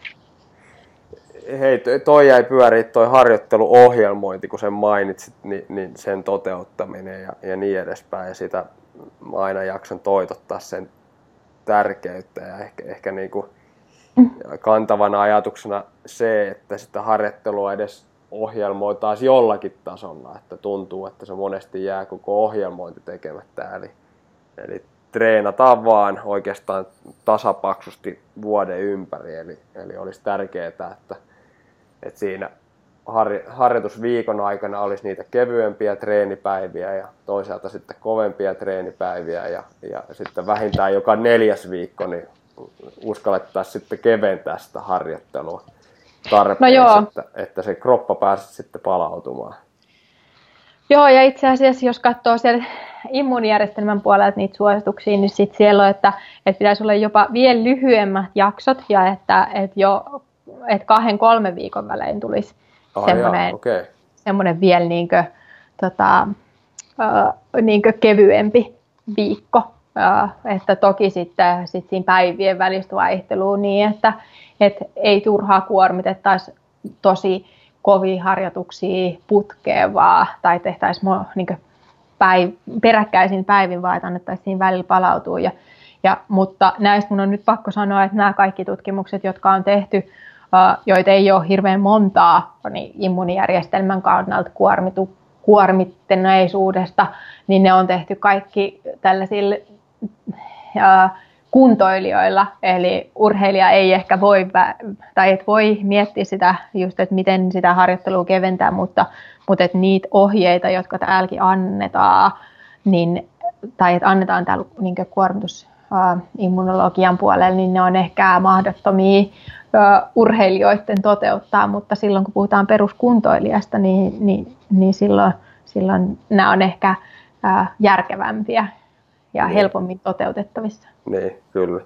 Hei, toi jäi pyöriä toi harjoitteluohjelmointi, kun sen mainitsit, niin, niin sen toteuttaminen ja, ja niin edespäin. Ja sitä aina jaksan toitottaa sen tärkeyttä ja ehkä, ehkä niin kuin. Kantavana ajatuksena se, että sitä harjoittelua edes ohjelmoitaisiin jollakin tasolla, että tuntuu, että se monesti jää koko ohjelmointi tekemättä. Eli, eli treenataan vaan oikeastaan tasapaksusti vuoden ympäri, eli, eli olisi tärkeää, että, että siinä har, harjoitusviikon aikana olisi niitä kevyempiä treenipäiviä ja toisaalta sitten kovempia treenipäiviä ja, ja sitten vähintään joka neljäs viikko niin uskallettaisiin sitten keventää sitä harjoittelua tarpeeksi, no joo. Että, että se kroppa pääsisi sitten palautumaan. Joo, ja itse asiassa jos katsoo siellä immuunijärjestelmän puolelta niitä suosituksia, niin sit siellä on, että, että pitäisi olla jopa vielä lyhyemmät jaksot ja että, että jo että kahden kolmen viikon välein tulisi oh, semmoinen, okay. semmoinen vielä niin kuin, tota, uh, niin kuin kevyempi viikko. Että toki sitten sit siinä päivien välistä vaihtelua niin, että et ei turhaa kuormitettaisi tosi kovia harjoituksia putkeen vaan, tai tehtäisiin niin päiv- peräkkäisin päivin vaan, että annettaisiin siinä välillä palautua. Ja, ja, mutta näistä mun on nyt pakko sanoa, että nämä kaikki tutkimukset, jotka on tehty, joita ei ole hirveän montaa niin immunijärjestelmän kannalta kuormitu, kuormittuneisuudesta, niin ne on tehty kaikki tällaisilla kuntoilijoilla, eli urheilija ei ehkä voi, tai et voi miettiä sitä just, että miten sitä harjoittelua keventää, mutta, mutta että niitä ohjeita, jotka täälläkin annetaan, niin, tai että annetaan täällä niin kuormitusimmunologian puolella, niin ne on ehkä mahdottomia urheilijoiden toteuttaa, mutta silloin kun puhutaan peruskuntoilijasta, niin, niin, niin silloin, silloin nämä on ehkä järkevämpiä ja niin. helpommin toteutettavissa. Niin, kyllä.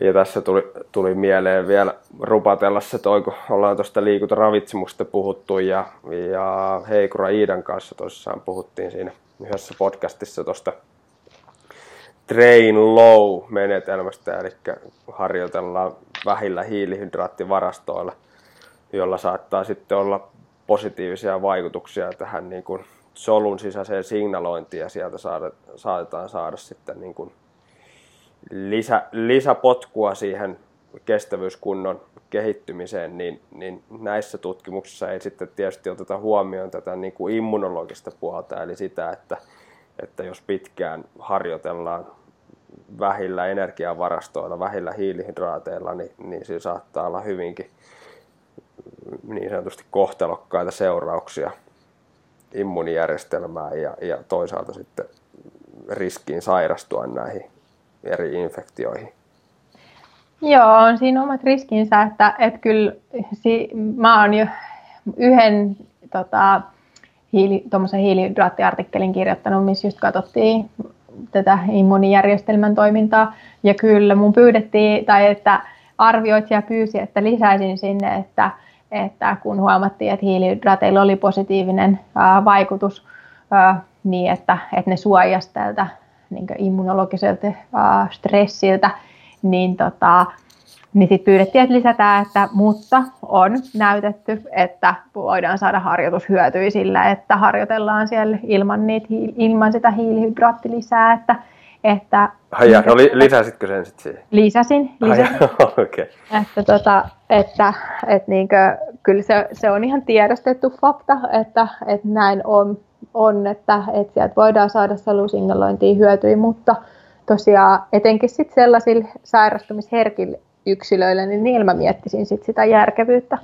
Ja tässä tuli, tuli mieleen vielä rupatella se toi, kun ollaan tuosta liikuntaravitsemusta puhuttu ja, ja Heikura Iidan kanssa tosissaan puhuttiin siinä yhdessä podcastissa tuosta train low menetelmästä, eli harjoitellaan vähillä hiilihydraattivarastoilla, jolla saattaa sitten olla positiivisia vaikutuksia tähän niin kuin solun sisäiseen signalointiin ja sieltä saada, saatetaan saada sitten niin kuin lisä, lisäpotkua siihen kestävyyskunnon kehittymiseen, niin, niin näissä tutkimuksissa ei sitten tietysti oteta huomioon tätä niin kuin immunologista puolta, eli sitä, että, että jos pitkään harjoitellaan vähillä energiavarastoilla, vähillä hiilihydraateilla, niin, niin siinä saattaa olla hyvinkin niin sanotusti kohtelokkaita seurauksia immunijärjestelmään ja, ja toisaalta sitten riskiin sairastua näihin eri infektioihin. Joo, on siinä omat riskinsä, että, että kyllä si, mä oon jo yhden tota, hiili, hiilihydraattiartikkelin kirjoittanut, missä just katsottiin tätä immunijärjestelmän toimintaa. Ja kyllä mun pyydettiin, tai että arvioitsija pyysi, että lisäisin sinne, että, että kun huomattiin, että hiilihydraateilla oli positiivinen vaikutus, niin että, että ne suojasi tältä niin immunologiselta stressiltä, niin tota, niin sitten pyydettiin, että lisätään, että mutta on näytetty, että voidaan saada harjoitushyötyä sillä, että harjoitellaan siellä ilman, niitä, ilman sitä hiilihydraattilisää, että että, Ai ja, no, lisäsitkö sen sitten siihen? Lisäsin, lisäsin. Ai, okay. että, tota, että, että niinkö, kyllä se, se, on ihan tiedostettu fakta, että, että näin on, on että, että sieltä voidaan saada salusingalointia hyötyä, mutta tosiaan etenkin sitten sellaisilla sairastumisherkillä yksilöille, niin niillä mä miettisin sit sitä järkevyyttä.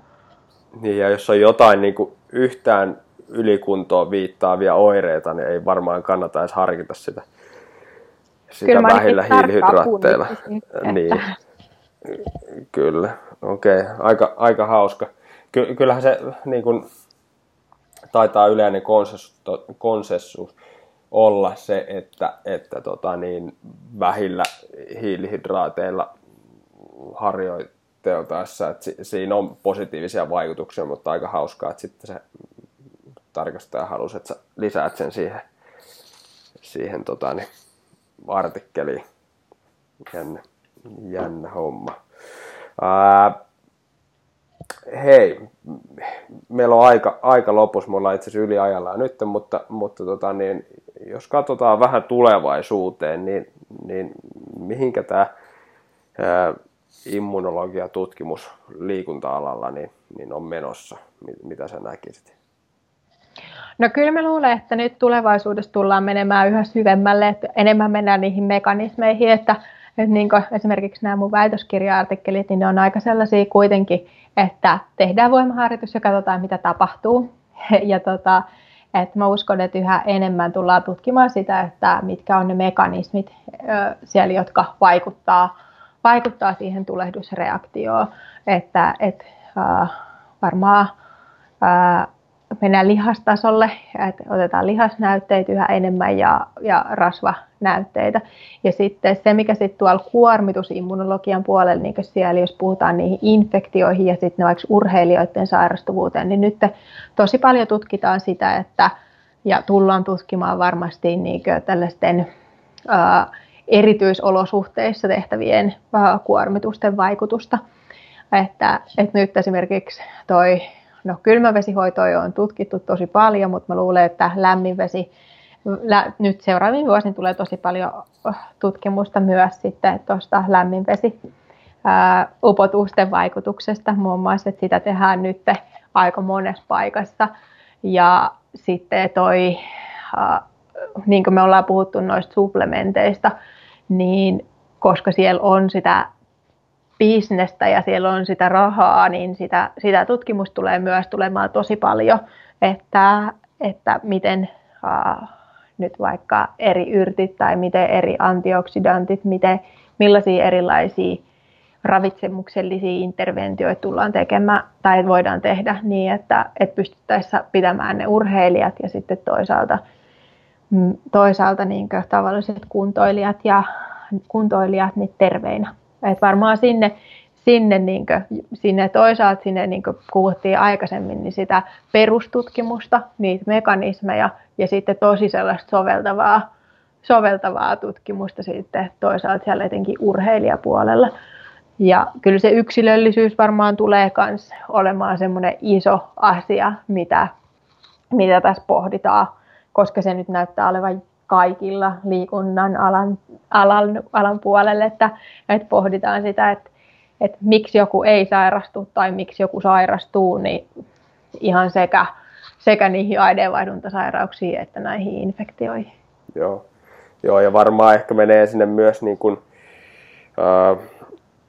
Niin, ja jos on jotain niin kuin yhtään ylikuntoon viittaavia oireita, niin ei varmaan kannata edes harkita sitä, sitä Kyllä vähillä hiilihydraatteilla. Niin, kyllä, okei, okay. aika, aika hauska. Ky- kyllähän se niin kuin, taitaa yleinen konsensus, konsensus olla se, että, että tota niin, vähillä hiilihydraateilla harjoiteltaessa, että siinä on positiivisia vaikutuksia, mutta aika hauskaa, että sitten se tarkastaja halusi, että sä lisäät sen siihen, siihen tota, niin, artikkeliin. Jännä, jännä homma. Ää, hei, meillä on aika, aika lopussa, me ollaan itse asiassa nyt, mutta, mutta tota, niin, jos katsotaan vähän tulevaisuuteen, niin, niin mihinkä tämä immunologiatutkimus liikunta-alalla niin, niin on menossa? Mitä sä näkisit? No kyllä mä luulen, että nyt tulevaisuudessa tullaan menemään yhä syvemmälle, että enemmän mennään niihin mekanismeihin, että, että niin esimerkiksi nämä mun väitöskirja-artikkelit, niin ne on aika sellaisia kuitenkin, että tehdään voimaharjoitus ja katsotaan, mitä tapahtuu. Ja tota, että mä uskon, että yhä enemmän tullaan tutkimaan sitä, että mitkä on ne mekanismit siellä, jotka vaikuttaa vaikuttaa siihen tulehdusreaktioon, että et, äh, varmaan äh, mennään lihastasolle, että otetaan lihasnäytteitä yhä enemmän ja, ja rasvanäytteitä. Ja sitten se, mikä sitten tuolla kuormitusimmunologian puolella, niin siellä jos puhutaan niihin infektioihin ja sitten vaikka urheilijoiden sairastuvuuteen, niin nyt tosi paljon tutkitaan sitä, että ja tullaan tutkimaan varmasti niin tällaisten ää, erityisolosuhteissa tehtävien ää, kuormitusten vaikutusta. Että, että nyt esimerkiksi toi No kylmävesihoitoja on tutkittu tosi paljon, mutta mä luulen, että lämminvesi, lä, nyt seuraavien vuosina tulee tosi paljon tutkimusta myös sitten tuosta lämminvesi ää, upotusten vaikutuksesta muun muassa, että sitä tehdään nyt aika monessa paikassa. Ja sitten toi, ää, niin kuin me ollaan puhuttu noista supplementeista, niin koska siellä on sitä bisnestä ja siellä on sitä rahaa, niin sitä, sitä tutkimusta tulee myös tulemaan tosi paljon, että, että miten uh, nyt vaikka eri yrtit tai miten eri antioksidantit, miten, millaisia erilaisia ravitsemuksellisia interventioita tullaan tekemään tai voidaan tehdä niin, että, että pystyttäisiin pitämään ne urheilijat ja sitten toisaalta, mm, toisaalta niin tavalliset kuntoilijat ja kuntoilijat niin terveinä. Et varmaan sinne, sinne, niin kuin, sinne toisaalta sinne, niin kuin puhuttiin aikaisemmin, niin sitä perustutkimusta, niitä mekanismeja ja sitten tosi sellaista soveltavaa, soveltavaa tutkimusta sitten toisaalta siellä etenkin urheilijapuolella. Ja kyllä se yksilöllisyys varmaan tulee myös olemaan semmoinen iso asia, mitä, mitä tässä pohditaan, koska se nyt näyttää olevan kaikilla liikunnan alan, alan, alan puolelle, että, että pohditaan sitä, että, että miksi joku ei sairastu tai miksi joku sairastuu, niin ihan sekä, sekä niihin aineenvaihduntasairauksiin että näihin infektioihin. Joo. Joo, ja varmaan ehkä menee sinne myös niin kuin, äh,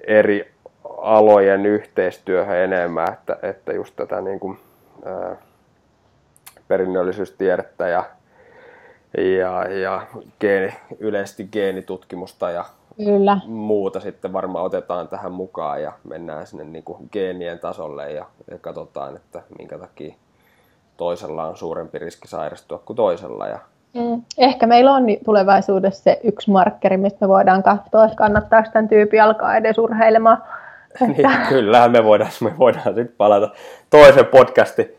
eri alojen yhteistyöhön enemmän, että, että just tätä niin kuin, äh, perinnöllisyystiedettä ja ja, ja geeni, yleisesti geenitutkimusta ja Kyllä. muuta sitten varmaan otetaan tähän mukaan ja mennään sinne niin kuin geenien tasolle ja, ja katsotaan, että minkä takia toisella on suurempi riski sairastua kuin toisella. Ja... Mm. Ehkä meillä on tulevaisuudessa se yksi markkeri, mistä me voidaan katsoa, että kannattaako tämän tyyppi alkaa edes urheilemaan. Että... Niin, kyllähän me voidaan, me voidaan sitten palata toisen podcastin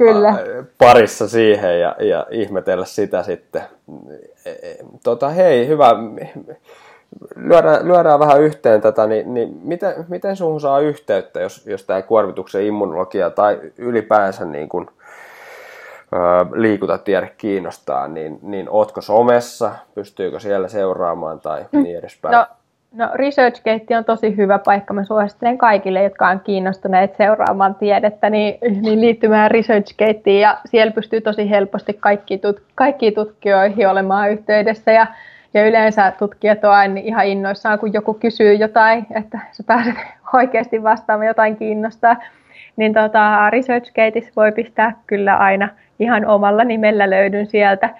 Kyllä. parissa siihen ja, ja ihmetellä sitä sitten. E, e, tota, hei, hyvä. Lyödään, lyödään vähän yhteen tätä, niin, niin miten, miten suhun saa yhteyttä, jos, jos tämä kuormituksen immunologia tai ylipäänsä niin kuin, ö, liikuntatiede kiinnostaa, niin, niin ootko somessa, pystyykö siellä seuraamaan tai mm. niin edespäin? No, No ResearchGate on tosi hyvä paikka. Mä suosittelen kaikille, jotka on kiinnostuneet seuraamaan tiedettä, niin, niin liittymään ResearchGateen ja siellä pystyy tosi helposti kaikki, tut, kaikki tutkijoihin olemaan yhteydessä ja, ja yleensä tutkijat on aina ihan innoissaan, kun joku kysyy jotain, että sä pääset oikeasti vastaamaan jotain kiinnostaa. Niin tota, ResearchGateissa voi pistää kyllä aina ihan omalla nimellä löydyn sieltä.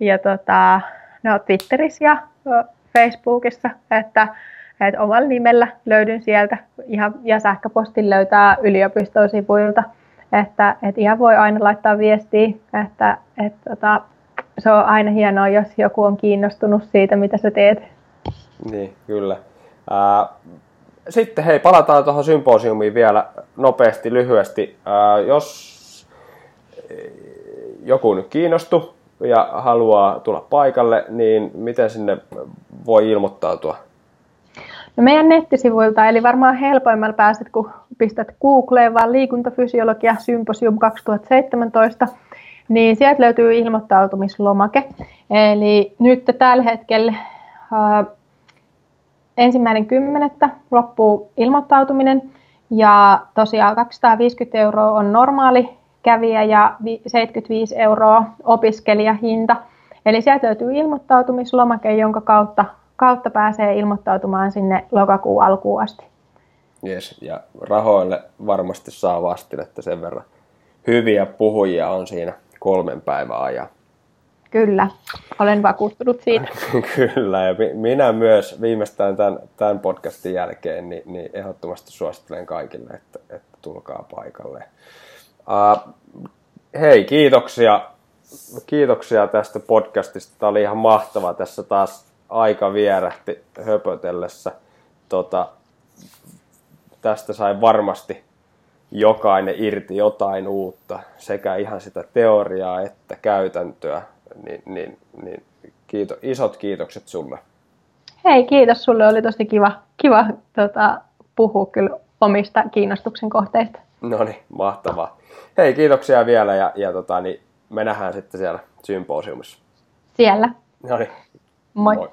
Ja tota, no Twitterissä ja Facebookissa, että, että omalla nimellä löydyn sieltä ihan, ja sähköpostin löytää yliopiston sivuilta, että, että ihan voi aina laittaa viestiä, että, että että se on aina hienoa, jos joku on kiinnostunut siitä, mitä sä teet. Niin, kyllä. Ää, sitten hei, palataan tuohon symposiumiin vielä nopeasti, lyhyesti. Ää, jos joku nyt kiinnostuu ja haluaa tulla paikalle, niin miten sinne voi ilmoittautua? No meidän nettisivuilta, eli varmaan helpoimmalla pääset, kun pistät Googleen vaan liikuntafysiologia symposium 2017, niin sieltä löytyy ilmoittautumislomake. Eli nyt tällä hetkellä äh, ensimmäinen kymmenettä loppuu ilmoittautuminen ja tosiaan 250 euroa on normaali kävijä ja 75 euroa opiskelijahinta. Eli sieltä löytyy ilmoittautumislomake, jonka kautta, kautta pääsee ilmoittautumaan sinne lokakuun alkuun asti. Yes, ja rahoille varmasti saa vastinetta sen verran. Hyviä puhujia on siinä kolmen päivän ajan. Kyllä, olen vakuuttunut siitä. Kyllä, ja minä myös viimeistään tämän, tämän podcastin jälkeen niin, niin ehdottomasti suosittelen kaikille, että, että tulkaa paikalle. Uh, hei, kiitoksia, kiitoksia tästä podcastista. Tämä oli ihan mahtava. Tässä taas aika vierähti höpötellessä. Tota, tästä sai varmasti jokainen irti jotain uutta, sekä ihan sitä teoriaa että käytäntöä. Niin, niin, niin kiito, isot kiitokset sulle. Hei, kiitos sulle. Oli tosi kiva, kiva tota, puhua kyllä omista kiinnostuksen kohteista. No niin, mahtavaa. Hei, kiitoksia vielä ja, ja tota, niin me nähdään sitten siellä symposiumissa. Siellä. No niin. Moi. Moi.